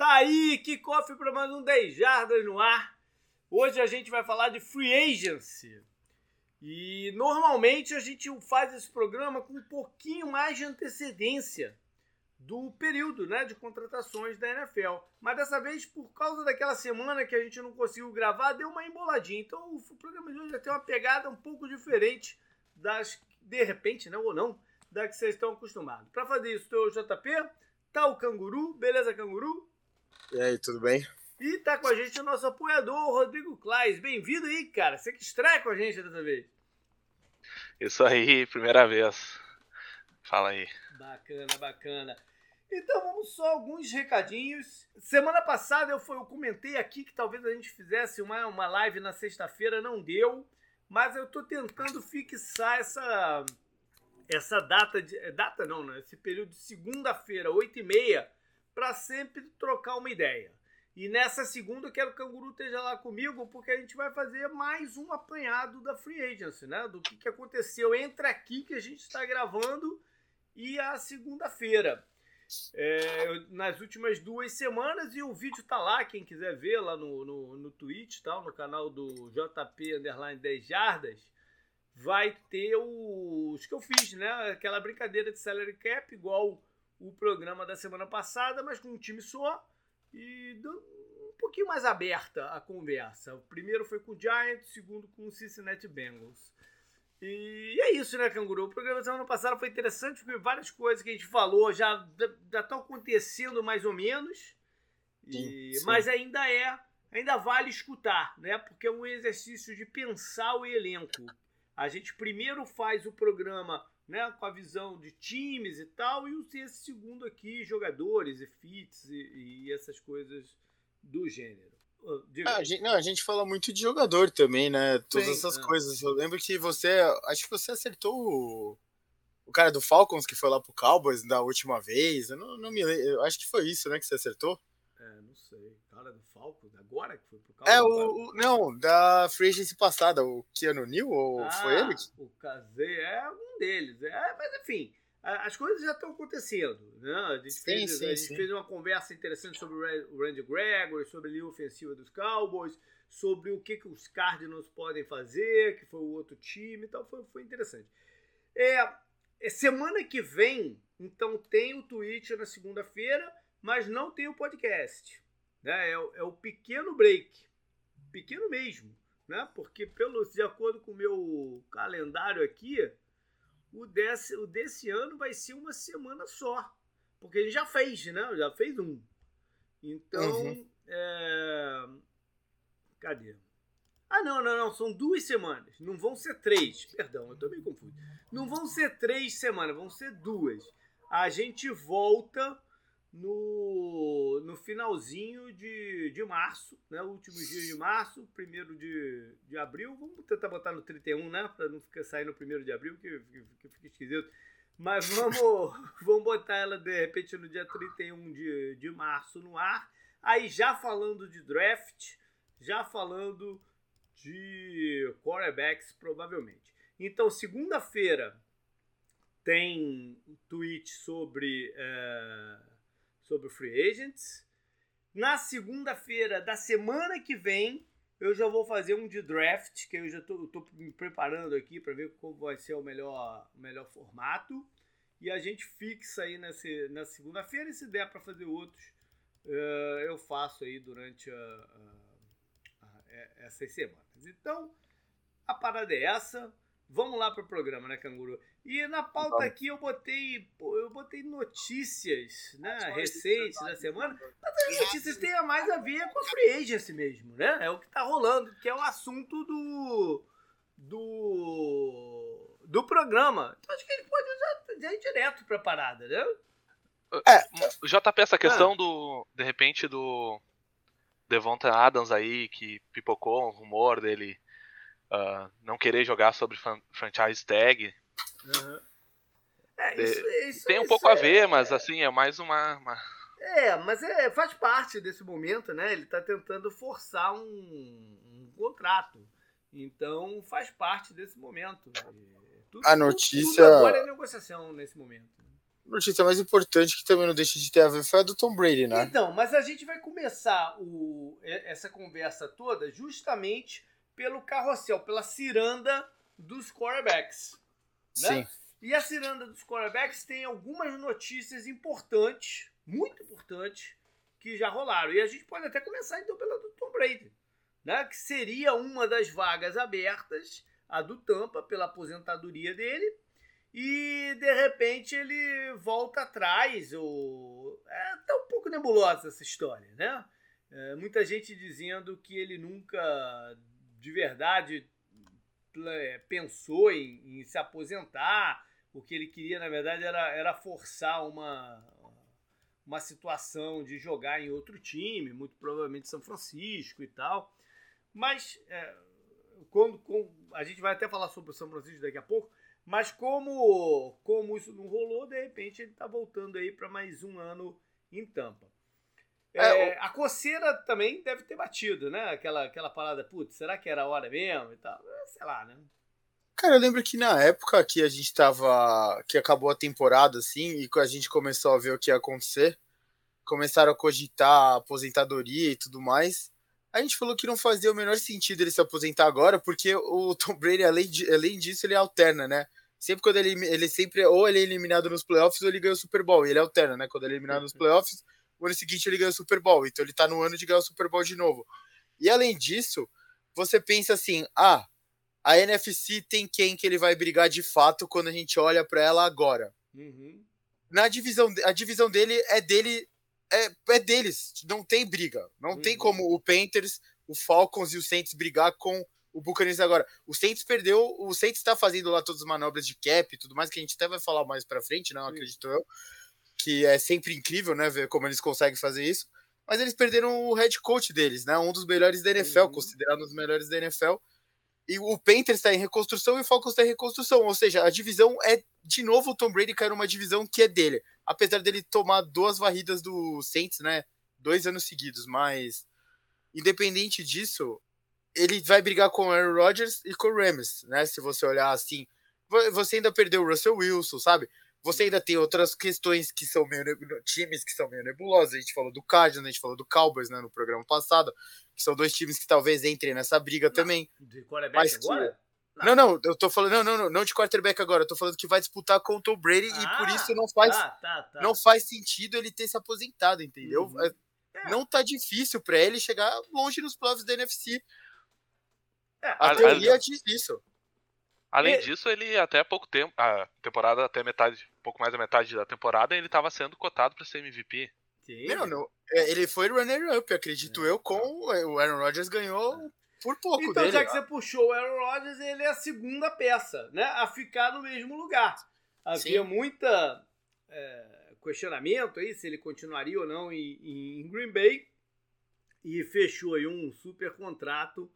Tá aí, que cofre para mais um 10 Jardas no ar. Hoje a gente vai falar de free agency. E normalmente a gente faz esse programa com um pouquinho mais de antecedência do período né, de contratações da NFL. Mas dessa vez, por causa daquela semana que a gente não conseguiu gravar, deu uma emboladinha. Então o programa de hoje vai ter uma pegada um pouco diferente das, de repente, né, ou não, da que vocês estão acostumados. Para fazer isso, o JP, tá o Canguru, beleza, Canguru? E aí, tudo bem? E tá com a gente o nosso apoiador, Rodrigo Klaes. Bem-vindo aí, cara. Você que estreia com a gente dessa vez. Isso aí, primeira vez. Fala aí. Bacana, bacana. Então vamos só alguns recadinhos. Semana passada eu, foi, eu comentei aqui que talvez a gente fizesse uma, uma live na sexta-feira, não deu. Mas eu tô tentando fixar essa, essa data de. Data não, né? Esse período de segunda-feira, 8h30 para sempre trocar uma ideia. E nessa segunda eu quero que o Canguru esteja lá comigo, porque a gente vai fazer mais um apanhado da Free Agency, né? Do que, que aconteceu entre aqui que a gente está gravando e a segunda-feira. É, nas últimas duas semanas, e o vídeo tá lá, quem quiser ver lá no, no, no Twitch, tá? no canal do JP Underline 10 Jardas, vai ter os que eu fiz, né? Aquela brincadeira de salary cap, igual o programa da semana passada, mas com um time só e um pouquinho mais aberta a conversa. O primeiro foi com o Giants, o segundo com o Cincinnati Bengals. E é isso, né, Canguru? O programa da semana passada foi interessante, porque várias coisas que a gente falou já estão acontecendo mais ou menos. E, sim, sim. Mas ainda é, ainda vale escutar, né? Porque é um exercício de pensar o elenco. A gente primeiro faz o programa né, com a visão de times e tal, e esse segundo aqui, jogadores e fits e, e essas coisas do gênero. Ah, a, gente, não, a gente fala muito de jogador também, né? Todas Sim, essas é. coisas. Eu lembro que você. Acho que você acertou o, o cara do Falcons que foi lá pro Cowboys da última vez. Eu não, não me lembro. Acho que foi isso, né? Que você acertou. Não sei. Cara do Falcons, agora que foi pro Cowboys? É, o, o, não, da Free Agency passada, o Keanu Neal, ou ah, foi ele? O Kazé é um deles. É, mas enfim, as coisas já estão acontecendo. Né? A gente, sim, fez, sim, a gente fez uma conversa interessante sobre o Randy Gregory, sobre a linha ofensiva dos Cowboys, sobre o que, que os Cardinals podem fazer, que foi o outro time, então foi, foi interessante. É, é semana que vem, então tem o Twitch na segunda-feira, mas não tem o podcast. Né? É, é o pequeno break. Pequeno mesmo. Né? Porque, pelo, de acordo com o meu calendário aqui, o desse, o desse ano vai ser uma semana só. Porque ele já fez, né? Já fez um. Então, uhum. é... cadê? Ah, não, não, não. São duas semanas. Não vão ser três. Perdão, eu tô meio confuso. Não vão ser três semanas, vão ser duas. A gente volta no, no finalzinho de, de março, né? Últimos dias de março, primeiro de, de abril. Vamos tentar botar no 31, né? Para não ficar sair no primeiro de abril, que, que, que fica esquisito. Mas vamos, vamos botar ela de repente no dia 31 de, de março no ar. Aí já falando de draft, já falando de quarterbacks, provavelmente. Então, segunda-feira tem tweet sobre. É, sobre o Free Agents. Na segunda-feira da semana que vem, eu já vou fazer um de draft, que eu já estou me preparando aqui para ver como vai ser o melhor, o melhor formato. E a gente fixa aí nessa, na segunda-feira, e se der para fazer outros, uh, eu faço aí durante a, a, a, essas semanas. Então, a parada é essa. Vamos lá para o programa, né, Canguru? E na pauta aqui eu botei, eu botei notícias, né, recentes da semana. Mas as notícias têm mais a ver com a free agency mesmo, né? É o que tá rolando, que é o assunto do do do programa. Então acho que ele pode já, já ir direto pra parada, né? É, o JP, essa questão ah. do, de repente, do Devonta Adams aí, que pipocou um rumor dele uh, não querer jogar sobre franchise tag. Uhum. É, isso, isso, tem um isso pouco é, a ver, mas assim, é mais uma. uma... É, mas é, faz parte desse momento, né? Ele está tentando forçar um, um, contrato. Então faz parte desse momento. Tudo, a notícia. Tudo agora é negociação nesse momento. notícia mais importante que também não deixa de ter a ver foi a do Tom Brady, né? Então, mas a gente vai começar o, essa conversa toda justamente pelo carrossel, pela ciranda dos quarterbacks. Né? Sim. E a ciranda dos quarterbacks tem algumas notícias importantes, muito importantes, que já rolaram. E a gente pode até começar então pela do Tom Brady, né? que seria uma das vagas abertas, a do Tampa, pela aposentadoria dele e de repente ele volta atrás. Ou... É tá um pouco nebulosa essa história, né? É, muita gente dizendo que ele nunca de verdade pensou em, em, se aposentar. O que ele queria, na verdade, era, era forçar uma, uma situação de jogar em outro time, muito provavelmente São Francisco e tal. Mas é, quando, quando, a gente vai até falar sobre o São Francisco daqui a pouco, mas como, como isso não rolou, de repente ele está voltando aí para mais um ano em Tampa. É, é, a coceira também deve ter batido, né? Aquela, aquela parada, putz, será que era a hora mesmo e tal? É, sei lá, né? Cara, eu lembro que na época que a gente tava. que acabou a temporada, assim, e que a gente começou a ver o que ia acontecer, começaram a cogitar a aposentadoria e tudo mais. A gente falou que não fazia o menor sentido ele se aposentar agora, porque o Tom Brady, além, de, além disso, ele alterna, né? Sempre quando ele, ele sempre, ou ele é eliminado nos playoffs, ou ele ganha o Super Bowl. E ele alterna, né? Quando ele é eliminado nos playoffs, o ano seguinte ele ganha o Super Bowl. Então ele tá no ano de ganhar o Super Bowl de novo. E além disso, você pensa assim: ah, a NFC tem quem que ele vai brigar de fato quando a gente olha para ela agora. Uhum. Na divisão, a divisão dele é dele é, é deles, não tem briga. Não uhum. tem como o Panthers, o Falcons e o Saints brigar com o Buccaneers agora. O Saints perdeu, o Saints está fazendo lá todas as manobras de cap e tudo mais, que a gente até vai falar mais para frente, não acredito eu, que é sempre incrível, né, ver como eles conseguem fazer isso. Mas eles perderam o head coach deles, né, um dos melhores da NFL, uhum. considerado um dos melhores da NFL. E o Panthers está em reconstrução e o Falcons está em reconstrução. Ou seja, a divisão é. De novo, o Tom Brady caiu numa divisão que é dele. Apesar dele tomar duas varridas do Saints, né? Dois anos seguidos. Mas, independente disso, ele vai brigar com o Aaron Rodgers e com o Rams, né? Se você olhar assim. Você ainda perdeu o Russell Wilson, sabe? Você ainda tem outras questões que são meio times que são meio nebulosas. A gente falou do Cardinals, a gente falou do Cowboys, né, no programa passado, que são dois times que talvez entrem nessa briga não, também. De quarterback agora? Não, não, eu tô falando, não, não, não, não de quarterback agora, eu tô falando que vai disputar com o Tom Brady ah, e por isso não faz, tá, tá, tá. não faz sentido ele ter se aposentado, entendeu? Uhum. É, é. Não tá difícil para ele chegar longe nos playoffs da NFC. É, a, a teoria diz isso. Além e... disso, ele até pouco tempo, a temporada até metade, pouco mais da metade da temporada, ele estava sendo cotado para ser MVP. Sim. Não, não, é, ele foi runner-up, acredito é. eu, com o Aaron Rodgers ganhou por pouco então, dele. já que você puxou o Aaron Rodgers, ele é a segunda peça, né, a ficar no mesmo lugar. Havia Sim. muita é, questionamento aí se ele continuaria ou não em, em Green Bay e fechou aí um super contrato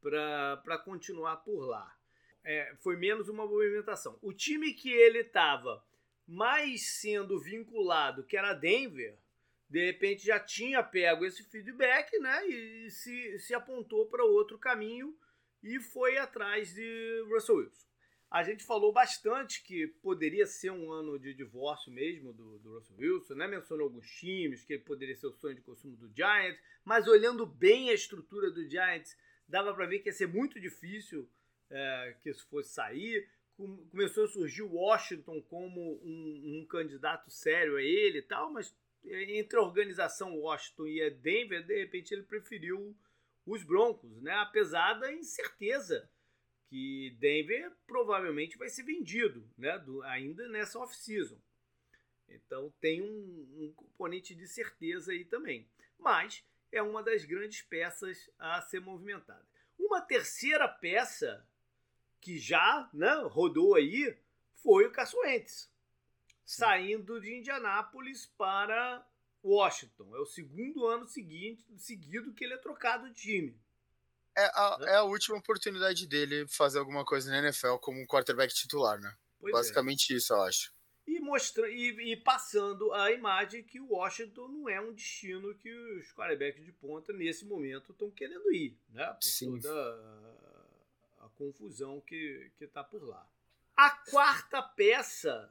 para continuar por lá é, foi menos uma movimentação. O time que ele estava mais sendo vinculado, que era Denver, de repente já tinha pego esse feedback, né? E se, se apontou para outro caminho e foi atrás de Russell Wilson. A gente falou bastante que poderia ser um ano de divórcio mesmo do, do Russell Wilson, né? Mencionou alguns times, que ele poderia ser o sonho de consumo do Giants, mas olhando bem a estrutura do Giants, dava para ver que ia ser muito difícil é, que isso fosse sair. Começou a surgir Washington como um, um, candidato sério a ele e tal, mas é, entre a organização Washington e a Denver, de repente ele preferiu os Broncos, né? apesar da incerteza que Denver provavelmente vai ser vendido né? Do, ainda nessa off-season. Então tem um, um componente de certeza aí também. Mas é uma das grandes peças a ser movimentada. Uma terceira peça que já né, rodou aí foi o Caçoentes, saindo de Indianápolis para Washington. É o segundo ano seguinte, seguido que ele é trocado de time. É a, né? é a última oportunidade dele fazer alguma coisa na NFL como um quarterback titular, né? Pois é. Basicamente é. isso, eu acho. E, mostra, e, e, passando a imagem que o Washington não é um destino que os quarterbacks de ponta, nesse momento, estão querendo ir. Né? Por Sim. toda confusão que está por lá. A quarta peça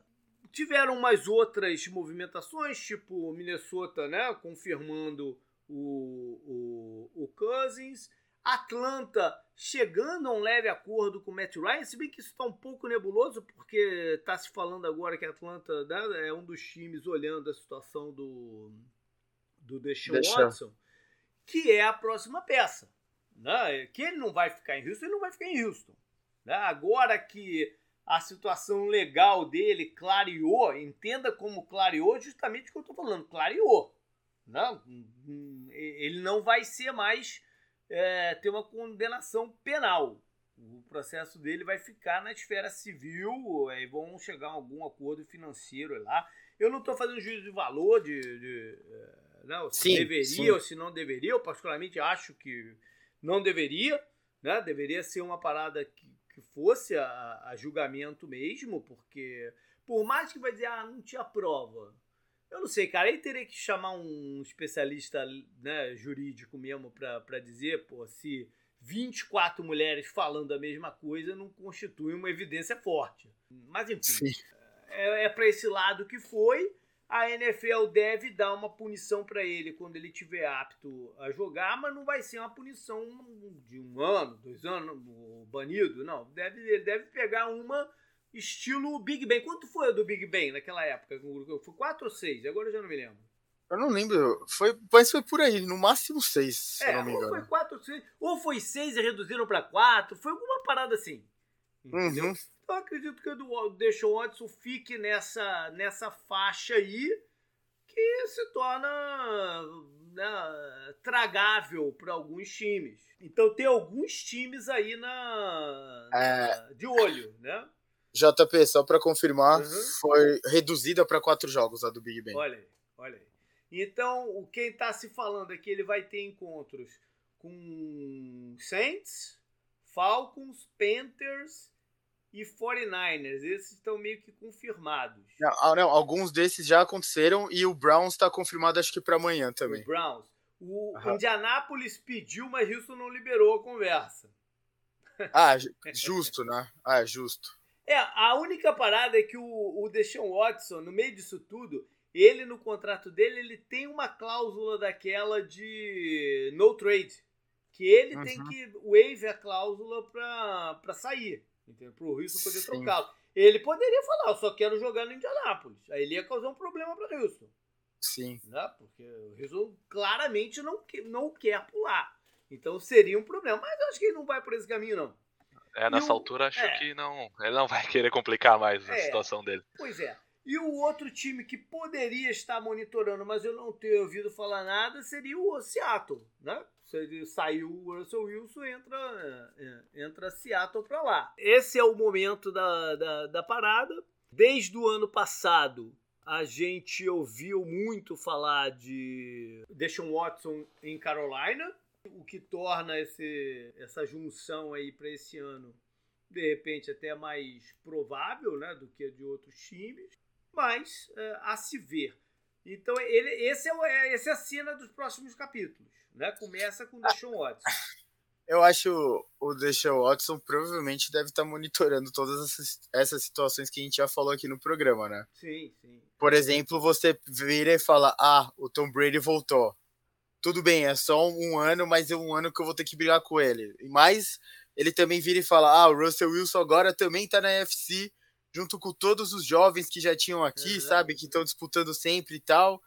tiveram umas outras movimentações, tipo Minnesota, né, confirmando o, o, o Cousins. Atlanta chegando a um leve acordo com o Matt Ryan, se bem que isso está um pouco nebuloso, porque está se falando agora que a Atlanta né, é um dos times olhando a situação do, do Deshaun Watson, que é a próxima peça. Né? Que ele não vai ficar em Houston, ele não vai ficar em Houston. Né? Agora que a situação legal dele clareou, entenda como clareou justamente o que eu estou falando, clareou. Não, ele não vai ser mais é, ter uma condenação penal. O processo dele vai ficar na esfera civil e vão chegar a algum acordo financeiro lá. Eu não estou fazendo juízo de valor de, de é, não, se sim, deveria sim. ou se não deveria. Eu particularmente acho que não deveria, né? Deveria ser uma parada que, que fosse a, a julgamento mesmo, porque por mais que vai dizer, ah, não tinha prova. Eu não sei, cara. Aí teria que chamar um especialista né, jurídico mesmo para dizer, pô, se 24 mulheres falando a mesma coisa não constitui uma evidência forte. Mas enfim, Sim. é, é para esse lado que foi. A NFL deve dar uma punição para ele quando ele estiver apto a jogar, mas não vai ser uma punição de um ano, dois anos, banido, não. Deve, ele deve pegar uma estilo Big Bang. Quanto foi a do Big Bang naquela época? Foi quatro ou seis? Agora eu já não me lembro. Eu não lembro. Foi, mas foi por aí, no máximo seis, é, se não me engano. Ou foi quatro, seis, ou foi seis e reduziram para quatro. Foi alguma parada assim. Entendeu? Uhum. Então acredito que o Deshaun Watson fique nessa, nessa faixa aí que se torna né, tragável para alguns times. Então tem alguns times aí na, é... na de olho, né? JP, só para confirmar, uhum. foi reduzida para quatro jogos a do Big Ben. Olha aí, olha aí. Então, quem está se falando é que ele vai ter encontros com Saints, Falcons, Panthers e 49ers. Esses estão meio que confirmados. Não, ah, não alguns desses já aconteceram e o Browns está confirmado acho que para amanhã também. O Browns. O uhum. Indianapolis pediu, mas Houston não liberou a conversa. Ah, justo, né? Ah, justo. É, a única parada é que o, o Deshaun Watson, no meio disso tudo, ele no contrato dele, ele tem uma cláusula daquela de no trade. Que ele uhum. tem que waive a cláusula pra, pra sair. Entendeu? Pro Houston poder trocá-lo. Ele poderia falar, eu só quero jogar no Indianápolis. Aí ele ia causar um problema pra Houston. Sim. Né? Porque o Houston claramente não, não quer pular. Então seria um problema. Mas eu acho que ele não vai por esse caminho, não. É, nessa o, altura acho é. que não. Ele não vai querer complicar mais a é, situação dele. Pois é. E o outro time que poderia estar monitorando, mas eu não tenho ouvido falar nada, seria o Seattle, né? Saiu o Russell Wilson, entra, é, entra Seattle para lá. Esse é o momento da, da, da parada. Desde o ano passado, a gente ouviu muito falar de Deshaun Watson em Carolina, o que torna esse, essa junção aí para esse ano, de repente, até mais provável né, do que de outros times, mas é, a se ver. Então, ele, esse, é, é, esse é a cena dos próximos capítulos. Né? Começa com o Deshaun Watson. Eu acho o Deshaun Watson provavelmente deve estar monitorando todas essas, essas situações que a gente já falou aqui no programa, né? Sim, sim. Por exemplo, você vira e fala: Ah, o Tom Brady voltou tudo bem, é só um ano, mas é um ano que eu vou ter que brigar com ele. Mas ele também vira e fala: ah, o Russell Wilson agora também tá na UFC, junto com todos os jovens que já tinham aqui, uhum. sabe, que estão disputando sempre e tal,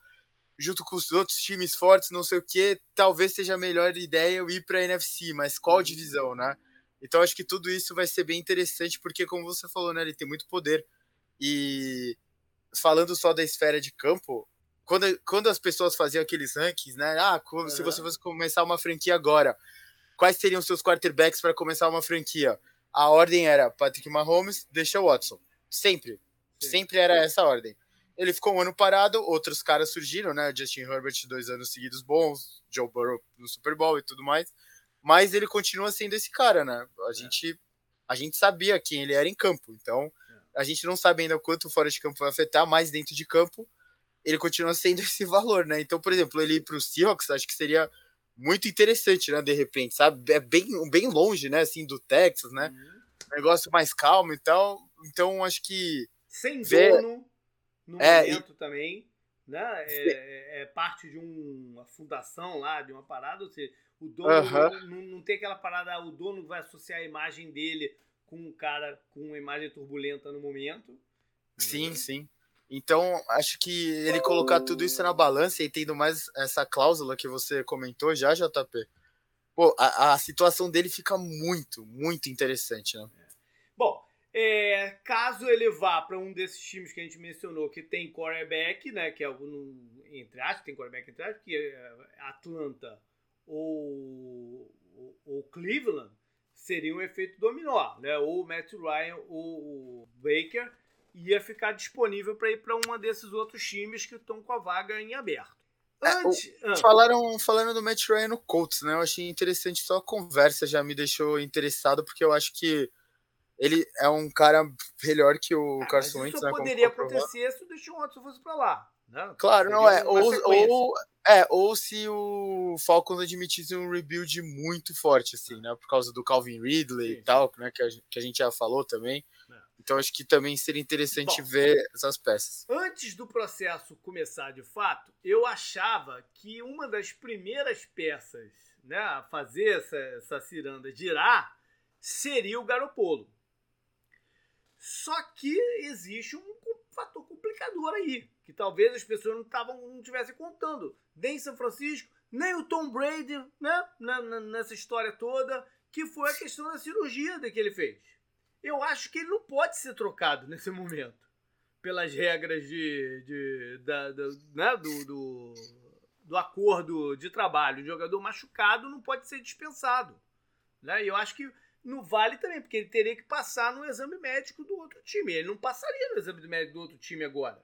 junto com os outros times fortes, não sei o que, talvez seja a melhor ideia eu ir pra NFC, mas qual uhum. divisão, né? Então acho que tudo isso vai ser bem interessante, porque como você falou, né, ele tem muito poder. E falando só da esfera de campo, quando, quando as pessoas faziam aqueles rankings, né? Ah, uhum. se você fosse começar uma franquia agora, quais seriam seus quarterbacks para começar uma franquia? A ordem era Patrick Mahomes, deixa Watson. Sempre. Sim. Sempre era essa ordem. Ele ficou um ano parado, outros caras surgiram, né? Justin Herbert, dois anos seguidos bons, Joe Burrow no Super Bowl e tudo mais. Mas ele continua sendo esse cara, né? A é. gente, a gente sabia quem ele era em campo. Então, é. a gente não sabe ainda o quanto fora de campo vai afetar, mas dentro de campo ele continua sendo esse valor, né? Então, por exemplo, ele ir para os Seahawks, acho que seria muito interessante, né? De repente, sabe? É bem, bem longe, né? Assim, do Texas, né? Uhum. Negócio mais calmo e tal. Então, acho que. Sem ver... dono. no é, momento e... também. Né? É, é, é, parte de um, uma fundação lá, de uma parada, ou seja, o dono não, não, tem aquela parada, ah, o dono vai associar a imagem dele com um cara com uma imagem turbulenta no momento. Sim, né? sim. Então, acho que ele colocar tudo isso na balança e tendo mais essa cláusula que você comentou já, JP, pô, a, a situação dele fica muito, muito interessante, né? Bom, é, caso ele vá para um desses times que a gente mencionou, que tem quarterback, né, que é algum, entre aspas, tem quarterback entre aspas, que é Atlanta ou, ou, ou Cleveland, seria um efeito dominó, né? Ou o Matt Ryan ou o Baker ia ficar disponível para ir para um desses outros times que estão com a vaga em aberto. É, Antes, é, o, falaram, falando do Matt Ryan no Colts, né? Eu achei interessante só a conversa, já me deixou interessado, porque eu acho que ele é um cara melhor que o é, Carson Wentz. Isso né, poderia acontecer se o Deshaun Watson fosse para lá. Né? Claro, não é. Ou, ou, é. ou se o Falcons admitisse um rebuild muito forte, assim, né? Por causa do Calvin Ridley sim, e tal, né? Que a, que a gente já falou também. É. Então acho que também seria interessante Bom, ver essas peças. Antes do processo começar de fato, eu achava que uma das primeiras peças né, a fazer essa, essa ciranda girar seria o Garopolo. Só que existe um fator complicador aí, que talvez as pessoas não estavam não estivessem contando. Nem São Francisco, nem o Tom Brady, né? nessa história toda, que foi a questão da cirurgia que ele fez. Eu acho que ele não pode ser trocado nesse momento. Pelas regras de, de da, da, né? do, do, do acordo de trabalho. O jogador machucado não pode ser dispensado. Né? E eu acho que no Vale também, porque ele teria que passar no exame médico do outro time. Ele não passaria no exame médico do outro time agora.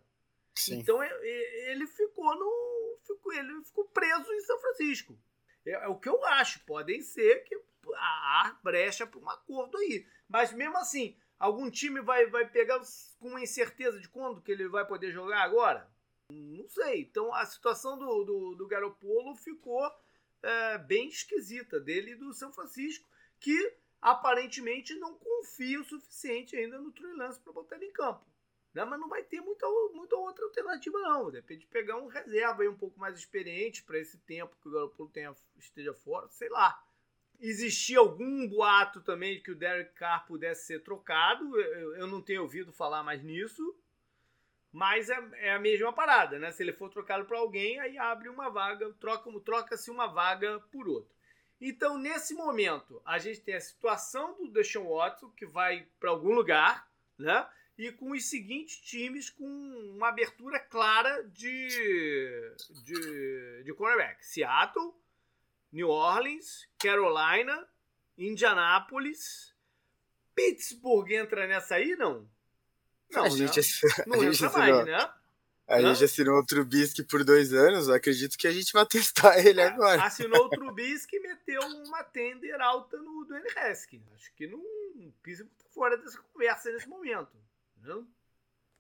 Sim. Então é, é, ele ficou no. Ficou, ele ficou preso em São Francisco. É, é o que eu acho. Podem ser que há brecha para um acordo aí. Mas mesmo assim, algum time vai, vai pegar com incerteza de quando que ele vai poder jogar agora? Não sei. Então a situação do, do, do Garopolo ficou é, bem esquisita dele e do São Francisco, que aparentemente não confia o suficiente ainda no Trey Lance para botar ele em campo. Né? Mas não vai ter muita, muita outra alternativa, não. Depende de pegar um reserva aí um pouco mais experiente para esse tempo que o Garoppolo tenha, esteja fora, sei lá. Existia algum boato também de que o Derek Carr pudesse ser trocado. Eu, eu não tenho ouvido falar mais nisso. Mas é, é, a mesma parada, né? Se ele for trocado para alguém, aí abre uma vaga, troca-se troca uma vaga por outra. Então, nesse momento, a gente tem a situação do Deshaun Watson, que vai para algum lugar, né? E com os seguintes times com uma abertura clara de, de, de quarterback. Seattle, New Orleans, Carolina, Indianápolis. Pittsburgh entra nessa aí, não? Não, a né? gente, não entra mais, né? A gente assinou o Trubisky por dois anos, acredito que a gente vai testar ele agora. Assinou o Trubisky e meteu uma tender alta no Dwayne Haskins. Acho que não pisa fora dessa conversa nesse momento. Não?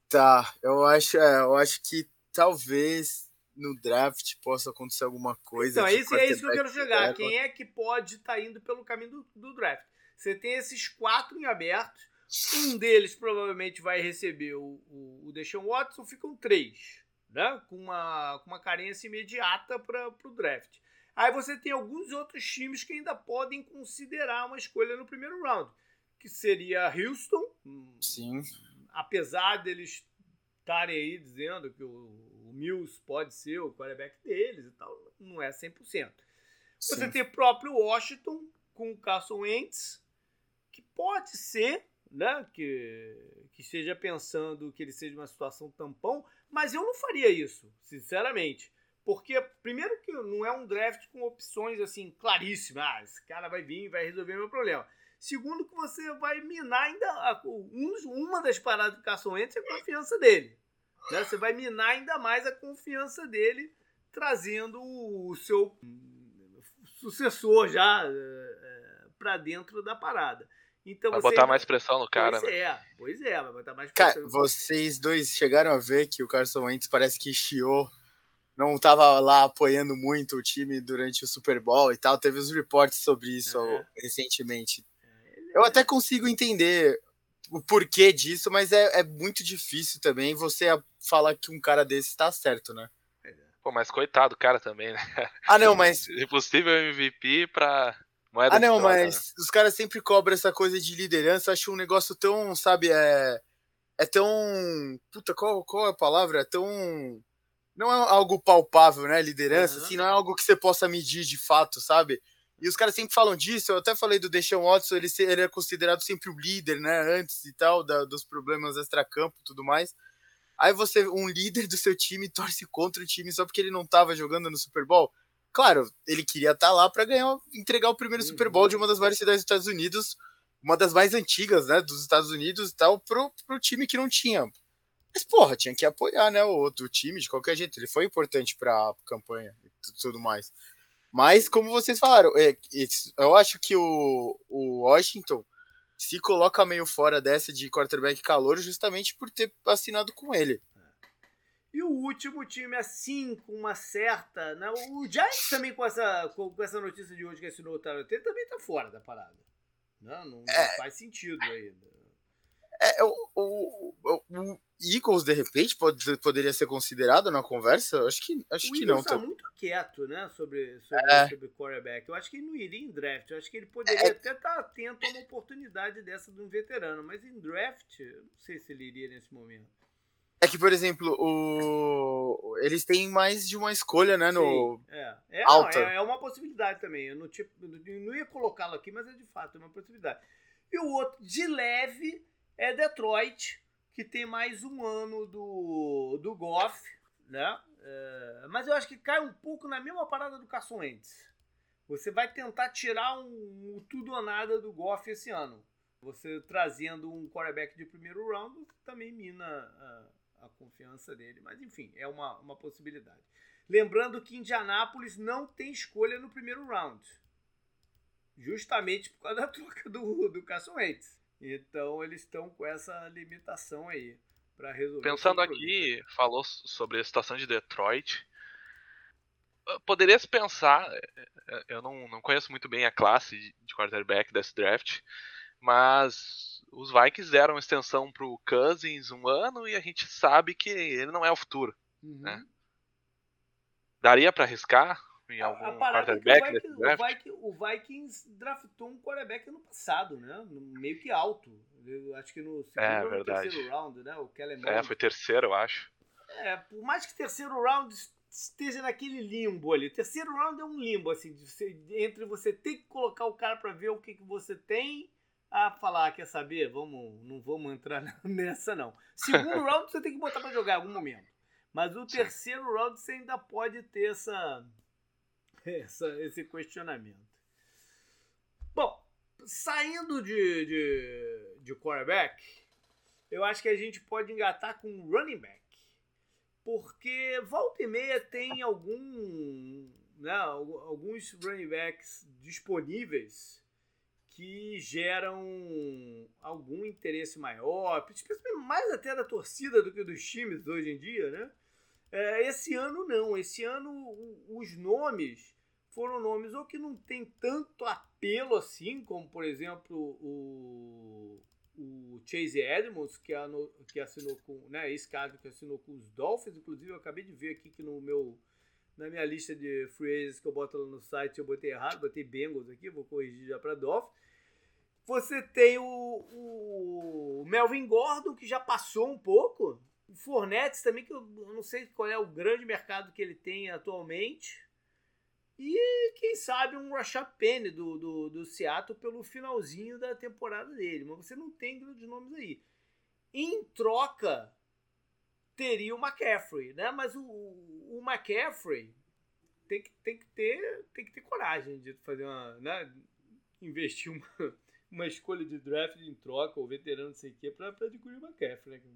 Tá, eu acho, é, eu acho que talvez no draft possa acontecer alguma coisa. Então, é isso, é isso que eu quero chegar. Quem é que pode estar tá indo pelo caminho do, do draft? Você tem esses quatro em aberto um deles provavelmente vai receber o, o, o Deshaun Watson, ficam três, né? Com uma, com uma carência imediata para o draft. Aí você tem alguns outros times que ainda podem considerar uma escolha no primeiro round, que seria Houston. Sim. Apesar deles estarem aí dizendo que o, o Mills pode ser o quarterback deles e tal, não é 100%. Sim. Você tem o próprio Washington com o Carson Wentz, que pode ser né, que, que esteja pensando que ele seja uma situação tampão, mas eu não faria isso, sinceramente. Porque, primeiro, que não é um draft com opções assim claríssimas. Ah, esse cara vai vir e vai resolver meu problema. Segundo, que você vai minar ainda. Um, uma das paradas do Carson Wentz é a confiança dele. Né? Você vai minar ainda mais a confiança dele, trazendo o seu sucessor já é, é para dentro da parada. Então vai você... botar mais pressão no cara. Pois né? é, pois é, vai botar mais pressão. Cara, vocês dois chegaram a ver que o Carson Wentz parece que chiou, não estava lá apoiando muito o time durante o Super Bowl e tal. Teve os reportes sobre isso é. recentemente. É, Eu até consigo entender o porquê disso, mas é, é muito difícil também você falar que um cara desse tá certo, né? Pô, mas coitado do cara também, né? Ah, não, mas. Impossível MVP pra. Moeda ah, não, troca, mas né? os caras sempre cobram essa coisa de liderança. Acho um negócio tão, sabe, é. É tão. Puta, qual, qual é a palavra? É tão. Não é algo palpável, né? Liderança, uhum. assim, não é algo que você possa medir de fato, sabe? E os caras sempre falam disso. Eu até falei do Deshaun Watson, ele, ele é considerado sempre o líder, né? Antes e tal, da, dos problemas extra-campo e tudo mais. Aí você, um líder do seu time, torce contra o time só porque ele não estava jogando no Super Bowl. Claro, ele queria estar tá lá para ganhar, entregar o primeiro Super Bowl de uma das várias cidades dos Estados Unidos, uma das mais antigas, né, dos Estados Unidos e tal, pro, pro time que não tinha. Mas, porra, tinha que apoiar, né, o outro time de qualquer jeito. Ele foi importante pra campanha e tudo mais. Mas, como vocês falaram, é, eu acho que o, o Washington se coloca meio fora dessa de quarterback calor justamente por ter assinado com ele. E o último time, assim, com uma certa. Né? O Giants também, com essa, com, essa notícia de hoje que assinou o Tarot, também tá fora da parada. Não, não, é, faz sentido ainda. É, o, o, o, Eagles, de repente, pode, poderia ser considerado na conversa? Acho que, acho o que Eagles não. tá muito quieto, né, sobre, sobre, é. sobre quarterback. Eu acho que ele não iria em draft. Eu acho que ele poderia é. até estar tá atento a uma oportunidade dessa de um veterano. Mas em draft, eu não sei se ele iria nesse momento. É que, por exemplo, o... eles têm mais de uma escolha, né? No... Sim, é. É, não, é, é, uma possibilidade também. Eu não, tinha, eu não ia colocá-lo aqui, mas é de fato é uma possibilidade. E o outro, de leve, é Detroit, que tem mais um ano do, do Goff, né? É, mas eu acho que cai um pouco na mesma parada do Carson Wentz. Você vai tentar tirar um, um, tudo ou nada do Goff esse ano. Você trazendo um quarterback de primeiro round também mina a, a confiança dele. Mas enfim, é uma, uma possibilidade. Lembrando que Indianápolis não tem escolha no primeiro round. Justamente por causa da troca do, do Carson Wentz. Então eles estão com essa limitação aí para resolver. Pensando aqui, falou sobre a situação de Detroit. Ah, poderia se pensar, é, é, eu não, não conheço muito bem a classe de quarterback desse draft, mas os Vikings deram extensão para o Cousins um ano e a gente sabe que ele não é o futuro. Uhum. Né? Daria para arriscar? em algum a, a quarterback é o, Vikings, o, Vikings, o Vikings draftou um quarterback no passado, né? Meio que alto. Eu acho que no segundo é, ou terceiro round, né? O Kellen É, foi terceiro, eu acho. É, por mais que terceiro round esteja naquele limbo ali. Terceiro round é um limbo, assim, você, entre você ter que colocar o cara para ver o que, que você tem a falar, ah, quer saber? Vamos, não vamos entrar nessa, não. Segundo round você tem que botar para jogar em algum momento. Mas o terceiro Sim. round você ainda pode ter essa, essa, esse questionamento. Bom, saindo de, de, de quarterback, eu acho que a gente pode engatar com running back. Porque volta e meia tem algum, né, alguns running backs disponíveis que geram algum interesse maior, mais até da torcida do que dos times hoje em dia, né? É, esse ano não, esse ano os nomes foram nomes ou que não tem tanto apelo assim, como por exemplo o, o Chase Edmonds, que, que assinou com, né, esse caso que assinou com os Dolphins, inclusive eu acabei de ver aqui que no meu na minha lista de free agents que eu boto lá no site eu botei errado, botei Bengals aqui, vou corrigir já para Dolphins. Você tem o, o Melvin Gordon, que já passou um pouco, o Fornettes também, que eu não sei qual é o grande mercado que ele tem atualmente. E quem sabe um Rashad Penny do, do, do Seattle pelo finalzinho da temporada dele. Mas você não tem grandes nomes aí. Em troca, teria o McCaffrey, né? Mas o, o McCaffrey tem que, tem, que ter, tem que ter coragem de fazer uma. Né? Investir uma, uma escolha de draft em troca, ou veterano, não sei o quê, pra, pra adquirir o McCaffrey, né?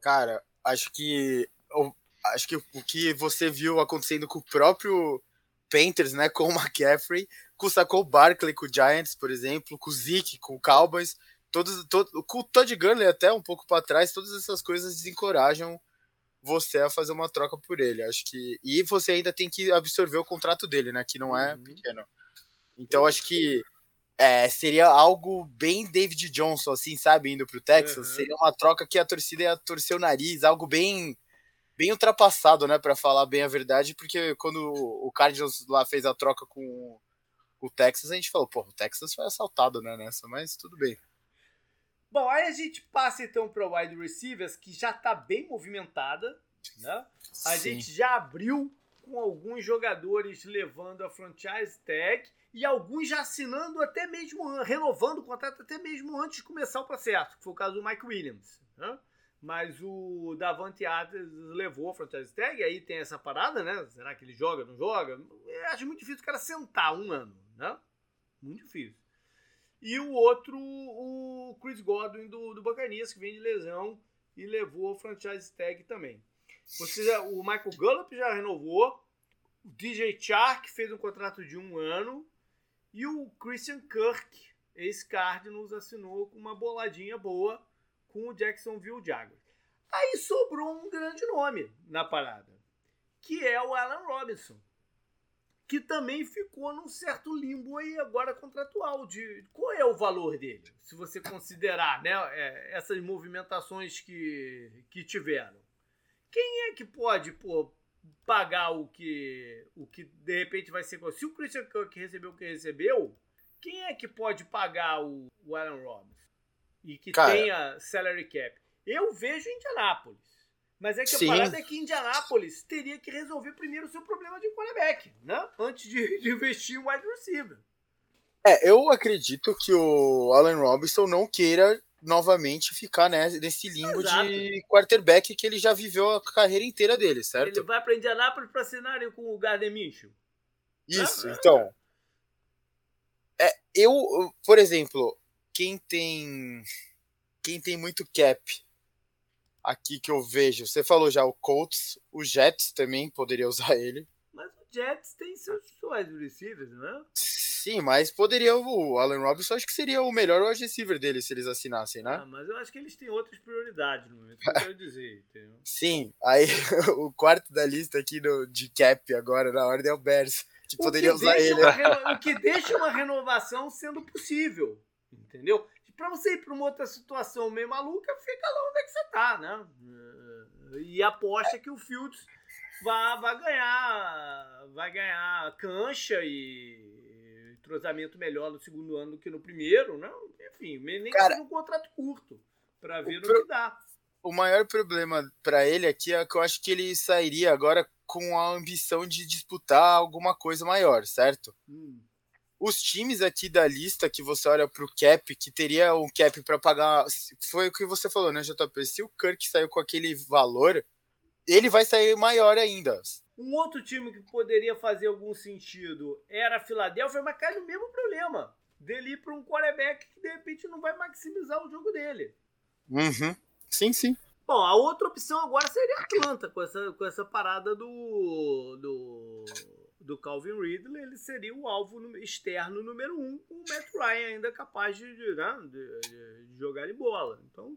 Cara, acho que. Acho que o que você viu acontecendo com o próprio Panthers, né? Com o McCaffrey, com o Saco Barkley, com o Giants, por exemplo, com o Zeke, com o Cowboys, todos, todo, com o Todd Gurley até um pouco para trás, todas essas coisas desencorajam você a fazer uma troca por ele. Acho que e você ainda tem que absorver o contrato dele, né? Que não é uhum. pequeno. Então acho que é, seria algo bem David Johnson, assim, sabe, indo pro Texas. Uhum. Seria uma troca que a torcida ia torcer o nariz, algo bem bem ultrapassado, né, para falar bem a verdade, porque quando o Cardinals lá fez a troca com o Texas, a gente falou, pô, o Texas foi assaltado, né, nessa, mas tudo bem. Bom, aí a gente passa então para wide receivers, que já tá bem movimentada, né? A Sim. gente já abriu com alguns jogadores levando a franchise tag e alguns já assinando até mesmo, renovando o contrato até mesmo antes de começar o processo, que foi o caso do Mike Williams. Né? Mas o Davante Adams levou a franchise tag, aí tem essa parada, né? Será que ele joga, não joga? Eu acho muito difícil o cara sentar um ano, né? Muito difícil. E o outro, o Chris Godwin do, do Bacanias, que vem de lesão e levou a franchise tag também. Ou seja, o Michael Gallup já renovou, o DJ Chark fez um contrato de um ano e o Christian Kirk, ex-Cardinals, assinou com uma boladinha boa com o Jacksonville Jaguars. Aí sobrou um grande nome na parada, que é o Alan Robinson, que também ficou num certo limbo aí agora contratual de qual é o valor dele, se você considerar né, é, essas movimentações que, que tiveram. Quem é que pode pô, pagar o que o que de repente vai ser se o Christian Kirk recebeu o que recebeu, quem é que pode pagar o, o Alan Robinson? e que Cara, tenha salary cap. Eu vejo Indianápolis. Mas é que sim. a parada é que Indianápolis teria que resolver primeiro o seu problema de quarterback, né? Antes de, de investir em wide receiver. É, eu acredito que o Allen Robinson não queira novamente ficar né, nesse limbo Exato. de quarterback que ele já viveu a carreira inteira dele, certo? Ele vai para Indianápolis para assinar com o Gardner Minshew. Isso, né? então. É, eu, por exemplo, quem tem quem tem muito cap aqui que eu vejo, você falou já o Colts, o Jets também poderia usar ele. Jets tem seus wide receivers, não é? Sim, mas poderia o Allen Robinson, acho que seria o melhor wide receiver dele se eles assinassem, né? Ah, mas eu acho que eles têm outras prioridades no momento, que eu quero dizer, entendeu? Sim, aí o quarto da lista aqui do, de cap agora na ordem é o Bears, que o poderia que usar ele. o que deixa uma renovação sendo possível. Entendeu? Para você ir para uma outra situação meio maluca, fica lá onde é que você tá, né? E aposta que o Fields vai, vai ganhar vai ganhar cancha e entrosamento melhor no segundo ano do que no primeiro, não? Enfim, nem Cara, que um contrato curto para ver o, pro... que dá. O maior problema para ele aqui é que eu acho que ele sairia agora com a ambição de disputar alguma coisa maior, certo? Hum os times aqui da lista que você olha para o cap, que teria um cap para pagar, foi o que você falou, né, JP? Se o Kirk saiu com aquele valor, ele vai sair maior ainda. Um outro time que poderia fazer algum sentido era a Filadélfia, mas cai no mesmo problema. Dele ir para um quarterback que de repente não vai maximizar o jogo dele. Uhum. Sim, sim. Bom, a outra opção agora seria Atlanta, com essa, com essa parada do. do do Calvin Ridley, ele seria o alvo externo número um, com o Matt Ryan ainda capaz de, né, de, de jogar em bola. Então,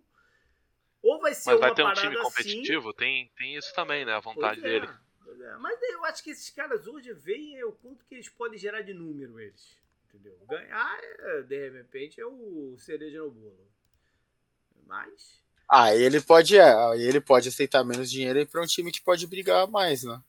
ou vai ser Mas vai ter um time competitivo? Assim, tem, tem isso também, né? A vontade é, dele. É. Mas eu acho que esses caras hoje veem o quanto que eles podem gerar de número, eles. Entendeu? Ganhar, é, de repente, é o cereja no bolo. Mas. Ah, ele pode, é, ele pode aceitar menos dinheiro para um time que pode brigar mais, né?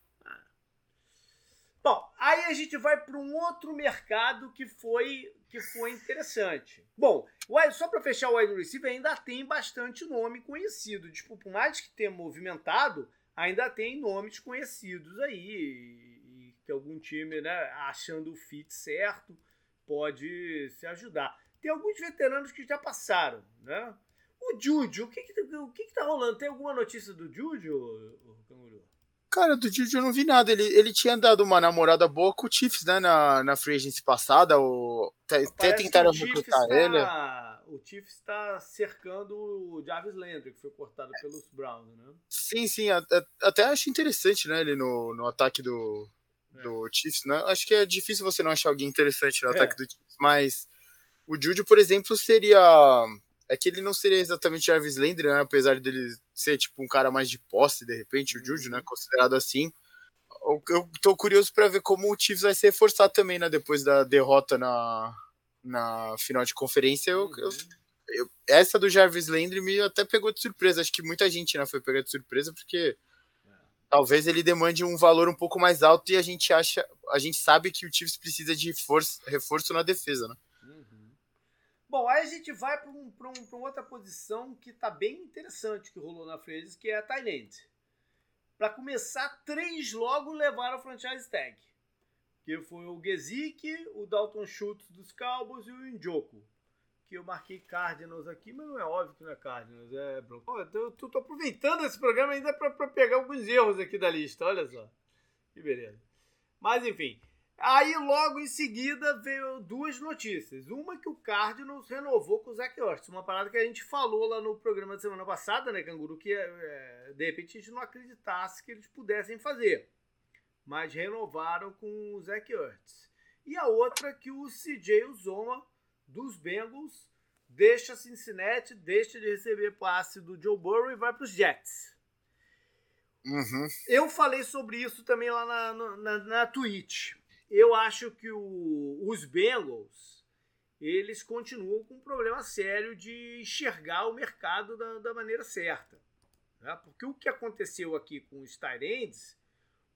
Bom, aí a gente vai para um outro mercado que foi que foi interessante. Bom, só para fechar o wide receiver, ainda tem bastante nome conhecido. Tipo, por mais que tenha movimentado, ainda tem nomes conhecidos aí. E, que algum time, né, achando o fit certo, pode se ajudar. Tem alguns veteranos que já passaram, né? O Juju, o que que, o que, que tá rolando? Tem alguma notícia do Juju, Canguru? Cara, do Juju eu não vi nada. Ele, ele tinha dado uma namorada boa com o Chiefs, né? Na, na free agency passada. O, até tentaram recrutar tá, ele. O Chiefs está cercando o Jarvis Landry, que foi cortado pelos Browns, né? Sim, sim. Até, até acho interessante, né? Ele no, no ataque do, é. do Chiefs, né? Acho que é difícil você não achar alguém interessante no é. ataque do Chiefs, mas o Juju, por exemplo, seria é que ele não seria exatamente Jarvis Landry, né? Apesar dele ser tipo um cara mais de posse, de repente, o Juju, né? Uhum. Considerado assim. Eu tô curioso para ver como o Chiefs vai se reforçar também, né? Depois da derrota na, na final de conferência, eu, uhum. eu, eu, essa do Jarvis Landry me até pegou de surpresa. Acho que muita gente né, foi pegar de surpresa, porque talvez ele demande um valor um pouco mais alto e a gente acha, a gente sabe que o Chiefs precisa de força, reforço na defesa, né? Bom, aí a gente vai para um, um, outra posição que está bem interessante que rolou na Freezes, que é a Thailand. Para começar, três logo levaram o franchise tag. Que foi o Gesick, o Dalton Schultz dos Cowboys e o Njoku que eu marquei Cardinals aqui, mas não é óbvio que não é Cardinals, é Broncos. Eu tô, tô, aproveitando esse programa ainda para pegar alguns erros aqui da lista, olha só. Que beleza. Mas enfim, aí logo em seguida veio duas notícias. Uma que o Cardinals renovou com o Zach Ertz, uma parada que a gente falou lá no programa da semana passada, né, Canguru, que é, de repente a gente não acreditasse que eles pudessem fazer. Mas renovaram com o Zach Ertz. E a outra que o CJ Uzoma dos Bengals, deixa Cincinnati, deixa de receber passe do Joe Burrow e vai para os Jets. Uhum. Eu falei sobre isso também lá na, na, na Twitch. Eu acho que o, os Bengals eles continuam com um problema sério de enxergar o mercado da, da maneira certa. Né? Porque o que aconteceu aqui com os Tyrands,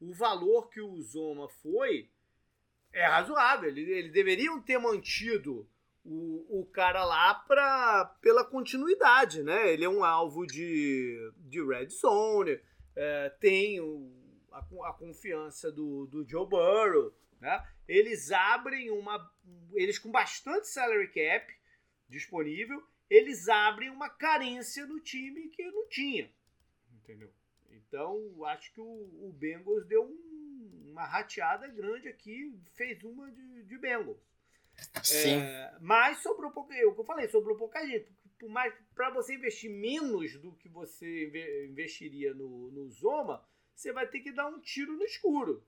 o valor que o Zoma foi é razoável. Eles, eles deveriam ter mantido o, o cara lá pra, pela continuidade, né? Ele é um alvo de, de red zone, é, tem o, a, a, confiança do, do Joe Burrow, né? Eles abrem uma... Eles com bastante salary cap disponível, eles abrem uma carência no time que não tinha, entendeu? Então, acho que o, o Bengals deu um, uma rateada grande aqui, fez uma de, de Bengals. Sim. É, mas sobrou pouco. É o que eu falei, sobrou pouca gente. Por mais para você investir menos do que você investiria no, no Zoma, você vai ter que dar um tiro no escuro.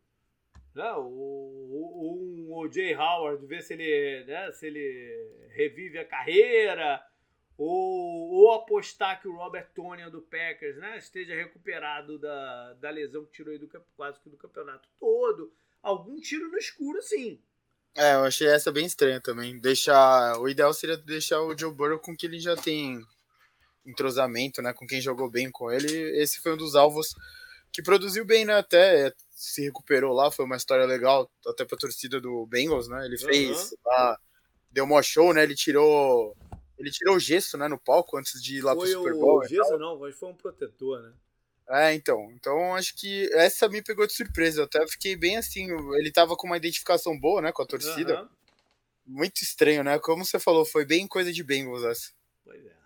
Né? Ou, um O.J. Howard, ver se ele, né, se ele revive a carreira, ou, ou apostar que o Robert Tonian do Packers né, esteja recuperado da, da lesão que tirou ele do, quase que do campeonato todo. Algum tiro no escuro, sim. É, eu achei essa bem estranha também. Deixar. O ideal seria deixar o Joe Burrow com que ele já tem entrosamento, né? Com quem jogou bem com ele. Esse foi um dos alvos que produziu bem, né? Até se recuperou lá, foi uma história legal, até pra torcida do Bengals, né? Ele fez lá, deu um show, né? Ele tirou. Ele tirou o gesso, né, no palco antes de ir lá foi pro Super Bowl. O gesso não, mas foi um protetor, né? É, então. Então acho que essa me pegou de surpresa. Eu até fiquei bem assim. Ele tava com uma identificação boa, né, com a torcida. Uhum. Muito estranho, né? Como você falou, foi bem coisa de Bengals essa. Pois é.